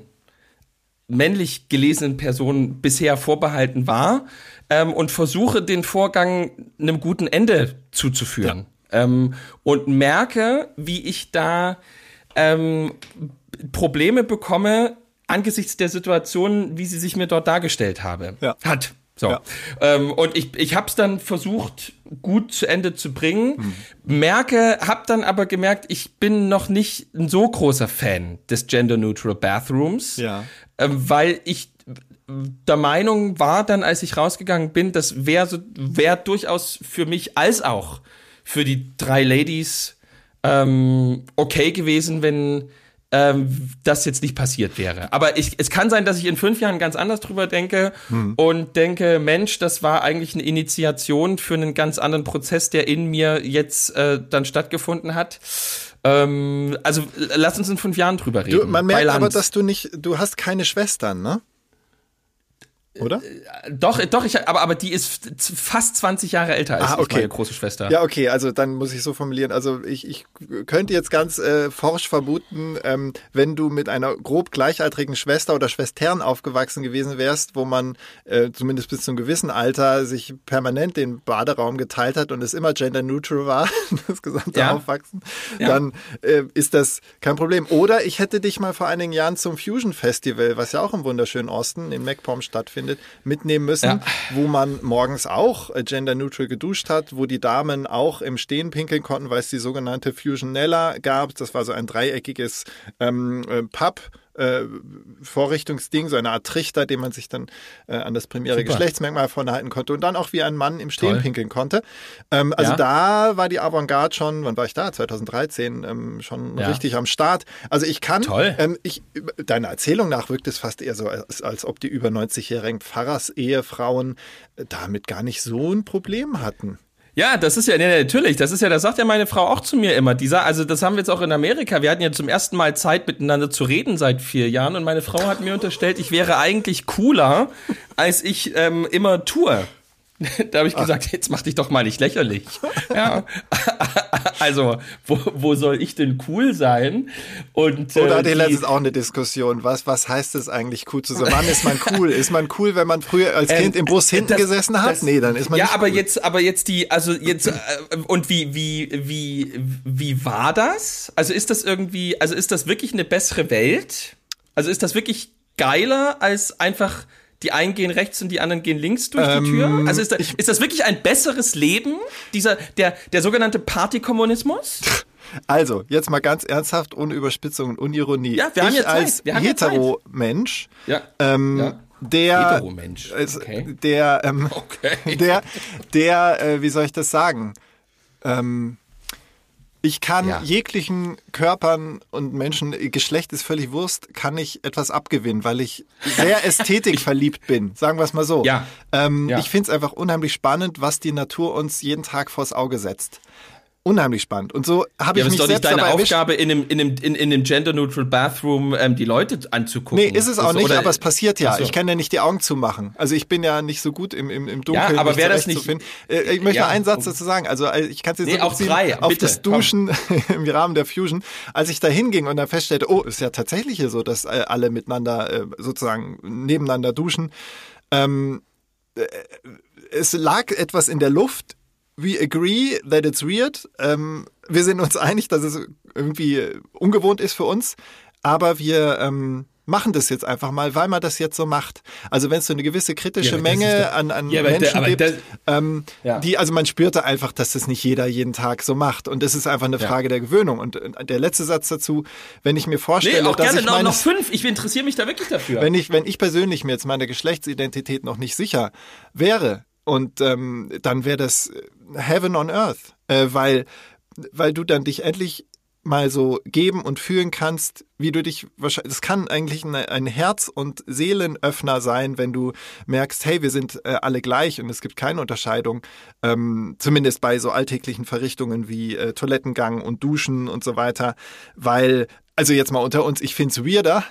männlich gelesenen Personen bisher vorbehalten war ähm, und versuche den Vorgang einem guten Ende zuzuführen. Ähm, und merke, wie ich da ähm, Probleme bekomme angesichts der Situation, wie sie sich mir dort dargestellt habe. Ja. Hat. So. Ja. Ähm, und ich, ich habe es dann versucht, gut zu Ende zu bringen. Merke, habe dann aber gemerkt, ich bin noch nicht ein so großer Fan des Gender Neutral Bathrooms, Ja. ähm, weil ich der Meinung war dann, als ich rausgegangen bin, das wäre so, wär durchaus für mich als auch für die drei Ladies ähm, okay gewesen, wenn ähm, das jetzt nicht passiert wäre. Aber ich, es kann sein, dass ich in fünf Jahren ganz anders drüber denke und denke, Mensch, das war eigentlich eine Initiation für einen ganz anderen Prozess, der in mir jetzt äh, dann stattgefunden hat. Ähm, also lass uns in fünf Jahren drüber reden. Du, man merkt aber, dass du nicht, du hast keine Schwestern, ne? Oder? Doch, doch, ich, aber, aber die ist fast 20 Jahre älter als Ah, ich, okay. meine große Schwester. Ja, okay, also dann muss ich so formulieren. Also ich, ich könnte jetzt ganz äh, forsch vermuten, ähm, wenn du mit einer grob gleichaltrigen Schwester oder Schwestern aufgewachsen gewesen wärst, wo man äh, zumindest bis zu einem gewissen Alter sich permanent den Baderaum geteilt hat und es immer gender neutral war, das gesamte Ja. Aufwachsen, Ja. dann äh, ist das kein Problem. Oder ich hätte dich mal vor einigen Jahren zum Fusion Festival, was ja auch im wunderschönen Osten in MacPom stattfindet, mitnehmen müssen, Ja. wo man morgens auch äh, gender neutral geduscht hat, wo die Damen auch im Stehen pinkeln konnten, weil es die sogenannte Fusionella gab. Das war so ein dreieckiges ähm, äh, Papp. Äh, Vorrichtungsding, so eine Art Trichter, den man sich dann äh, an das primäre Super. Geschlechtsmerkmal vorhalten konnte und dann auch wie ein Mann im Stehen Toll. pinkeln konnte. Ähm, also Ja. da war die Avantgarde schon, wann war ich da? 2013, ähm, schon Ja. richtig am Start. Also ich kann, Toll. ähm, ich, deiner Erzählung nach wirkt es fast eher so, als, als ob die über 90-jährigen Pfarrers-Ehefrauen äh, damit gar nicht so ein Problem hatten. Ja, das ist ja, nee, natürlich, das ist ja, das sagt ja meine Frau auch zu mir immer. Dieser, also das haben wir jetzt auch in Amerika. Wir hatten ja zum ersten Mal Zeit miteinander zu reden seit vier Jahren und meine Frau hat mir unterstellt, ich wäre eigentlich cooler, als ich ähm, immer tue. Da habe ich gesagt, jetzt mach dich doch mal nicht lächerlich. Ja. Also, wo, wo soll ich denn cool sein? Und, Oder äh, die- letztens auch eine Diskussion. Was, was heißt es eigentlich, cool zu sein? Wann ist man cool? Ist man cool, wenn man früher als Kind im Bus hinten Ähm, das- gesessen hat? das- nee, dann ist man ja, nicht aber cool. jetzt, aber jetzt die, also jetzt äh, und wie wie wie wie war das? Also ist das irgendwie, also ist das wirklich eine bessere Welt? Also ist das wirklich geiler als einfach die einen gehen rechts und die anderen gehen links durch Ähm, die Tür? Also ist, da, ist das wirklich ein besseres Leben, dieser, der, der sogenannte Partykommunismus? Also, jetzt mal ganz ernsthaft, ohne Überspitzung und Unironie. Ja, wir haben ich ja als Hetero-Mensch, Ja. ähm, Ja. der, Hetero-Mensch, okay. der, ähm, Okay. der, der, äh, wie soll ich das sagen? Ähm, ich kann Ja. jeglichen Körpern und Menschen, Geschlecht ist völlig Wurst, kann ich etwas abgewinnen, weil ich sehr ästhetikverliebt bin. Sagen wir es mal so. Ja. Ähm, Ja. Ich finde es einfach unheimlich spannend, was die Natur uns jeden Tag vors Auge setzt. Unheimlich spannend. Und so habe Ja, ich aber es mich ist doch selbst nicht deine dabei. Aufgabe, in einem, in einem, in, in einem Gender-Neutral Bathroom ähm, die Leute anzugucken. Nee, ist es auch Das- nicht, oder- aber es passiert ja. So. Ich kann ja nicht die Augen zumachen. Also ich bin ja nicht so gut im, im, im Dunkeln. Ja, aber mich wäre das nicht-. Äh, Ich möchte Ja. noch einen Satz dazu sagen. Also äh, ich kann es jetzt Nee, so auch drei, auf bitte, das komm. Duschen im Rahmen der Fusion. Als ich da hinging und dann feststellte, oh, ist ja tatsächlich hier so, dass äh, alle miteinander äh, sozusagen nebeneinander duschen. Ähm, äh, es lag etwas in der Luft. We agree that it's weird. Ähm, wir sind uns einig, dass es irgendwie ungewohnt ist für uns, aber wir ähm, machen das jetzt einfach mal, weil man das jetzt so macht. Also wenn es so eine gewisse kritische Ja, Menge an, an Ja, Menschen der- gibt, das- ähm, Ja. die, also man spürte einfach, dass das nicht jeder jeden Tag so macht. Und das ist einfach eine. Frage der Gewöhnung. Und äh, der letzte Satz dazu, wenn ich mir vorstelle, Nee, auch dass gerne ich noch, meine, noch fünf. Ich interessiere mich da wirklich dafür. wenn ich, wenn ich persönlich mir jetzt meiner Geschlechtsidentität noch nicht sicher wäre, und ähm, dann wäre das äh, Heaven on Earth, äh, weil, weil du dann dich endlich mal so geben und fühlen kannst, wie du dich wahrscheinlich, es kann eigentlich ein, Herz- und Seelenöffner sein, wenn du merkst, hey, wir sind äh, alle gleich und es gibt keine Unterscheidung, ähm, zumindest bei so alltäglichen Verrichtungen wie äh, Toilettengang und Duschen und so weiter, weil also jetzt mal unter uns, ich find's weirder,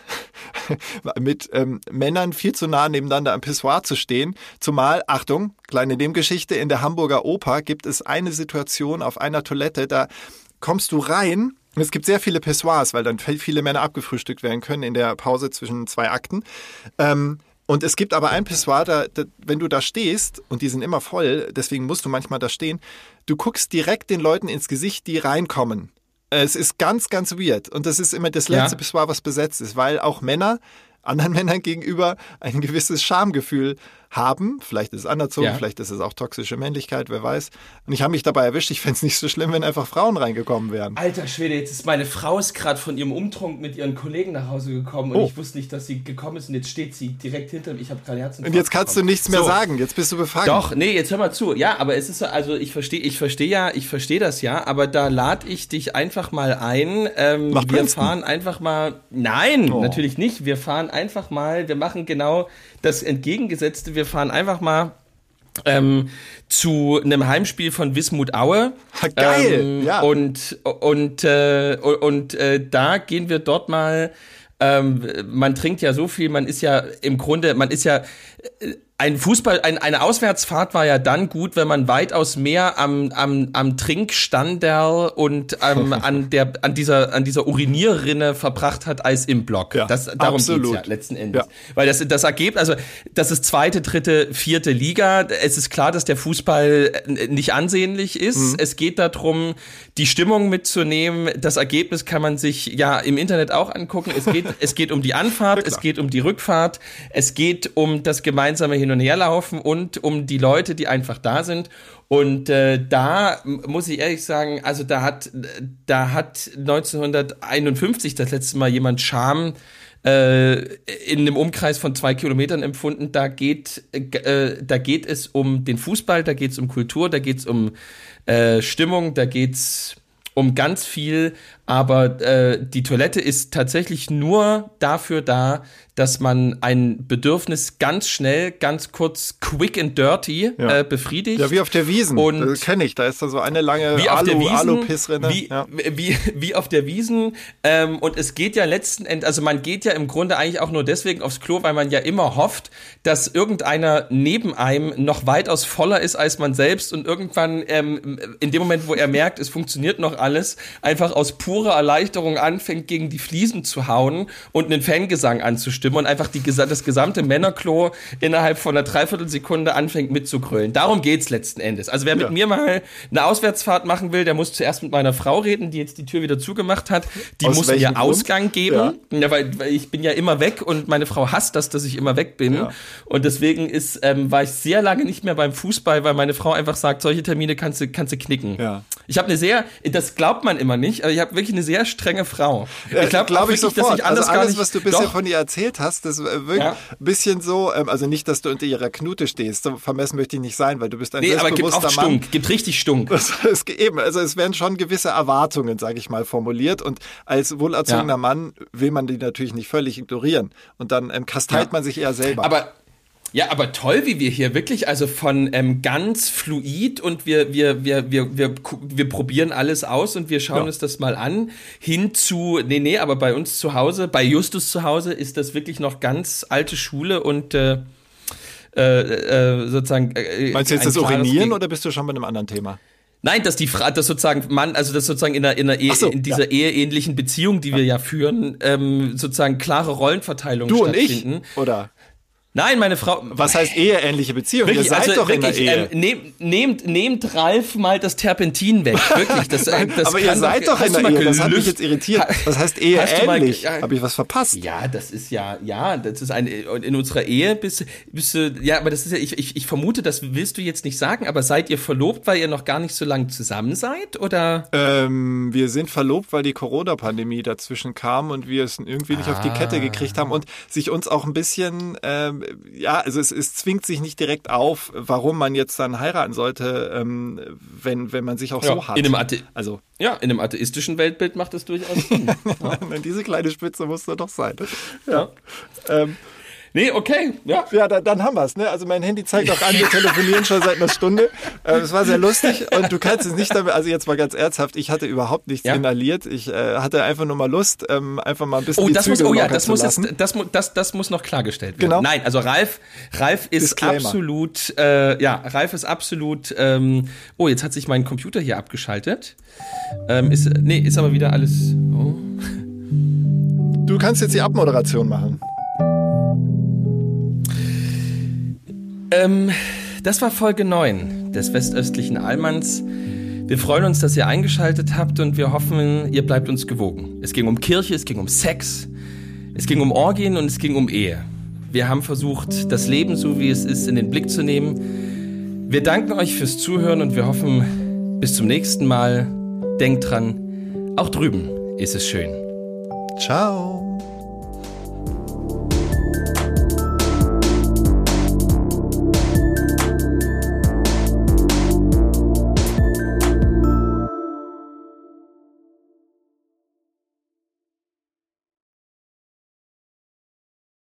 mit ähm, Männern viel zu nah nebeneinander am Pissoir zu stehen. Zumal, Achtung, kleine Nebengeschichte, in der Hamburger Oper gibt es eine Situation auf einer Toilette, da kommst du rein. und Es gibt sehr viele Pissoirs, weil dann viele Männer abgefrühstückt werden können in der Pause zwischen zwei Akten. Ähm, und es gibt aber ein Pissoir, da, da, wenn du da stehst, und die sind immer voll, deswegen musst du manchmal da stehen, du guckst direkt den Leuten ins Gesicht, die reinkommen. Es ist ganz, ganz weird. Und das ist immer das letzte Ja. Pissoir, was besetzt ist, weil auch Männer anderen Männern gegenüber ein gewisses Schamgefühl haben. Vielleicht ist es anerzogen, Ja. vielleicht ist es auch toxische Männlichkeit, wer weiß. Und ich habe mich dabei erwischt, ich fände es nicht so schlimm, wenn einfach Frauen reingekommen wären. Alter Schwede, jetzt ist meine Frau ist gerade von ihrem Umtrunk mit ihren Kollegen nach Hause gekommen und Oh. ich wusste nicht, dass sie gekommen ist und jetzt steht sie direkt hinter mir. Ich habe gerade Herzen. Und jetzt kannst du nichts mehr sagen, jetzt bist du befangen. Doch, nee, jetzt hör mal zu. Ja, aber es ist so, also ich verstehe, ich verstehe ja, ich verstehe das ja, aber da lade ich dich einfach mal ein. Ähm, wir fahren einfach mal. Nein, Oh. natürlich nicht. Wir fahren einfach mal, wir machen genau das Entgegengesetzte. Wir fahren einfach mal ähm, zu einem Heimspiel von Wismut Aue. Geil, Ähm, ja. Und, und, äh, und äh, da gehen wir dort mal. Ähm, man trinkt ja so viel, man ist ja im Grunde, man ist ja äh, ein Fußball, ein, eine Auswärtsfahrt war ja dann gut, wenn man weitaus mehr am, am, am Trinkstanderl und ähm, an der an dieser an dieser Urinierrinne verbracht hat als im Block. Ja, das, darum geht's ja letzten Endes. Ja. Weil das, das Ergebnis, also das ist zweite, dritte, vierte Liga. Es ist klar, dass der Fußball äh, nicht ansehnlich ist. Mhm. Es geht darum, die Stimmung mitzunehmen. Das Ergebnis kann man sich ja im Internet auch angucken. Es geht, es geht um die Anfahrt, es geht um die Rückfahrt, es geht um das gemeinsame Hin- und Herlaufen und um die Leute, die einfach da sind. Und äh, da muss ich ehrlich sagen, also da hat, da hat 1951 das letzte Mal jemand Scham äh, in einem Umkreis von zwei Kilometern empfunden. Da geht, äh, da geht es um den Fußball, da geht es um Kultur, da geht es um äh, Stimmung, da geht es um ganz viel. Aber äh, die Toilette ist tatsächlich nur dafür da, dass man ein Bedürfnis ganz schnell, ganz kurz, quick and dirty Ja. äh, befriedigt. Ja, wie auf der Wiesen. Und- das kenne ich. Da ist da so eine lange wie auf der Alu, Wiesen, Alu-Pissrinne. wie, ja. wie, wie auf der Wiesen. Ähm, und es geht ja letzten Endes, also man geht ja im Grunde eigentlich auch nur deswegen aufs Klo, weil man ja immer hofft, dass irgendeiner neben einem noch weitaus voller ist als man selbst und irgendwann ähm, in dem Moment, wo er merkt, es funktioniert noch alles, einfach aus purer Erleichterung anfängt, gegen die Fliesen zu hauen und einen Fangesang anzustimmen und einfach die, das gesamte Männerklo innerhalb von einer Dreiviertelsekunde anfängt mitzugrölen. Darum geht's letzten Endes. Also wer mit Ja. mir mal eine Auswärtsfahrt machen will, der muss zuerst mit meiner Frau reden, die jetzt die Tür wieder zugemacht hat. Die Aus muss mir Grund? Ausgang geben, ja. weil, weil ich bin ja immer weg und meine Frau hasst das, dass ich immer weg bin. Ja. Und deswegen ist, ähm, war ich sehr lange nicht mehr beim Fußball, weil meine Frau einfach sagt, solche Termine kannst du, kannst du knicken. Ja. Ich habe eine sehr, das glaubt man immer nicht, aber ich habe wirklich eine sehr strenge Frau. Ich glaube glaub ich wirklich, dass sofort. ich anders also alles, nicht, was du bisher Doch. von ihr erzählt hast, das äh, wirkt Ja. ein bisschen so, ähm, also nicht, dass du unter ihrer Knute stehst, so vermessen möchte ich nicht sein, weil du bist ein Nee, aber gibt selbstbewusster auch Mann. Stunk, gibt richtig Stunk. Das, es, eben, also es werden schon gewisse Erwartungen, sage ich mal, formuliert und als wohlerzogener Ja. Mann will man die natürlich nicht völlig ignorieren und dann ähm, kasteilt Ja. man sich eher selber. Aber Ja, aber toll, wie wir hier wirklich, also von ähm, ganz fluid und wir, wir, wir, wir, wir, wir probieren alles aus und wir schauen ja. uns das mal an, hin zu, nee, nee, aber bei uns zu Hause, bei Justus zu Hause ist das wirklich noch ganz alte Schule und äh, äh, äh, sozusagen. Äh, Meinst du jetzt das Urinieren oder bist du schon bei einem anderen Thema? Nein, dass die Frau, dass sozusagen Mann, also das sozusagen in, einer, in, einer Ehe, so, in dieser ja. eheähnlichen Beziehung, die wir ja führen, ähm, sozusagen klare Rollenverteilung du stattfinden. Und ich, oder? Nein, meine Frau. Was heißt eheähnliche Beziehung? Wirklich, Ihr seid also doch wirklich, in der Ehe. Ähm, nehmt, nehmt, nehmt Ralf mal das Terpentin weg. Wirklich. Das, äh, das aber ihr seid doch, doch in der Ehe. Das hat mich jetzt irritiert. Was heißt eheähnlich? Ja, Habe ich was verpasst? Ja, das ist ja, ja, das ist eine, in unserer Ehe bist, bist du, ja, aber das ist ja, ich, ich, ich vermute, das willst du jetzt nicht sagen, aber seid ihr verlobt, weil ihr noch gar nicht so lange zusammen seid, oder? Ähm, wir sind verlobt, weil die Corona-Pandemie dazwischen kam und wir es irgendwie nicht ah. auf die Kette ah. gekriegt haben und sich uns auch ein bisschen, ähm, ja, also es, es zwingt sich nicht direkt auf, warum man jetzt dann heiraten sollte, ähm, wenn, wenn man sich auch ja, so hat. In einem Athe also ja, in einem atheistischen Weltbild macht das durchaus Sinn. ja. Diese kleine Spitze muss da doch sein. Ja. ja. Ähm, Nee, okay, ja. Ja, da, dann haben wir es. Ne? Also mein Handy zeigt auch an, wir telefonieren schon seit einer Stunde. Äh, es war sehr lustig und du kannst es nicht damit, also jetzt mal ganz ernsthaft, ich hatte überhaupt nichts ja. inhaliert. Ich äh, hatte einfach nur mal Lust, ähm, einfach mal ein bisschen Oh, das muss, oh ja, das muss, jetzt, das, das, das muss noch klargestellt werden. Genau. Nein, also Ralf, Ralf ist Disclaimer. absolut, äh, ja, Ralf ist absolut, ähm, oh, jetzt hat sich mein Computer hier abgeschaltet. Ähm, ist, nee, ist aber wieder alles, oh. Du kannst jetzt die Abmoderation machen. Ähm, das war Folge 9 des westöstlichen Allmanns. Wir freuen uns, dass ihr eingeschaltet habt und wir hoffen, ihr bleibt uns gewogen. Es ging um Kirche, es ging um Sex, es ging um Orgien und es ging um Ehe. Wir haben versucht, das Leben so wie es ist in den Blick zu nehmen. Wir danken euch fürs Zuhören und wir hoffen, bis zum nächsten Mal. Denkt dran, auch drüben ist es schön. Ciao.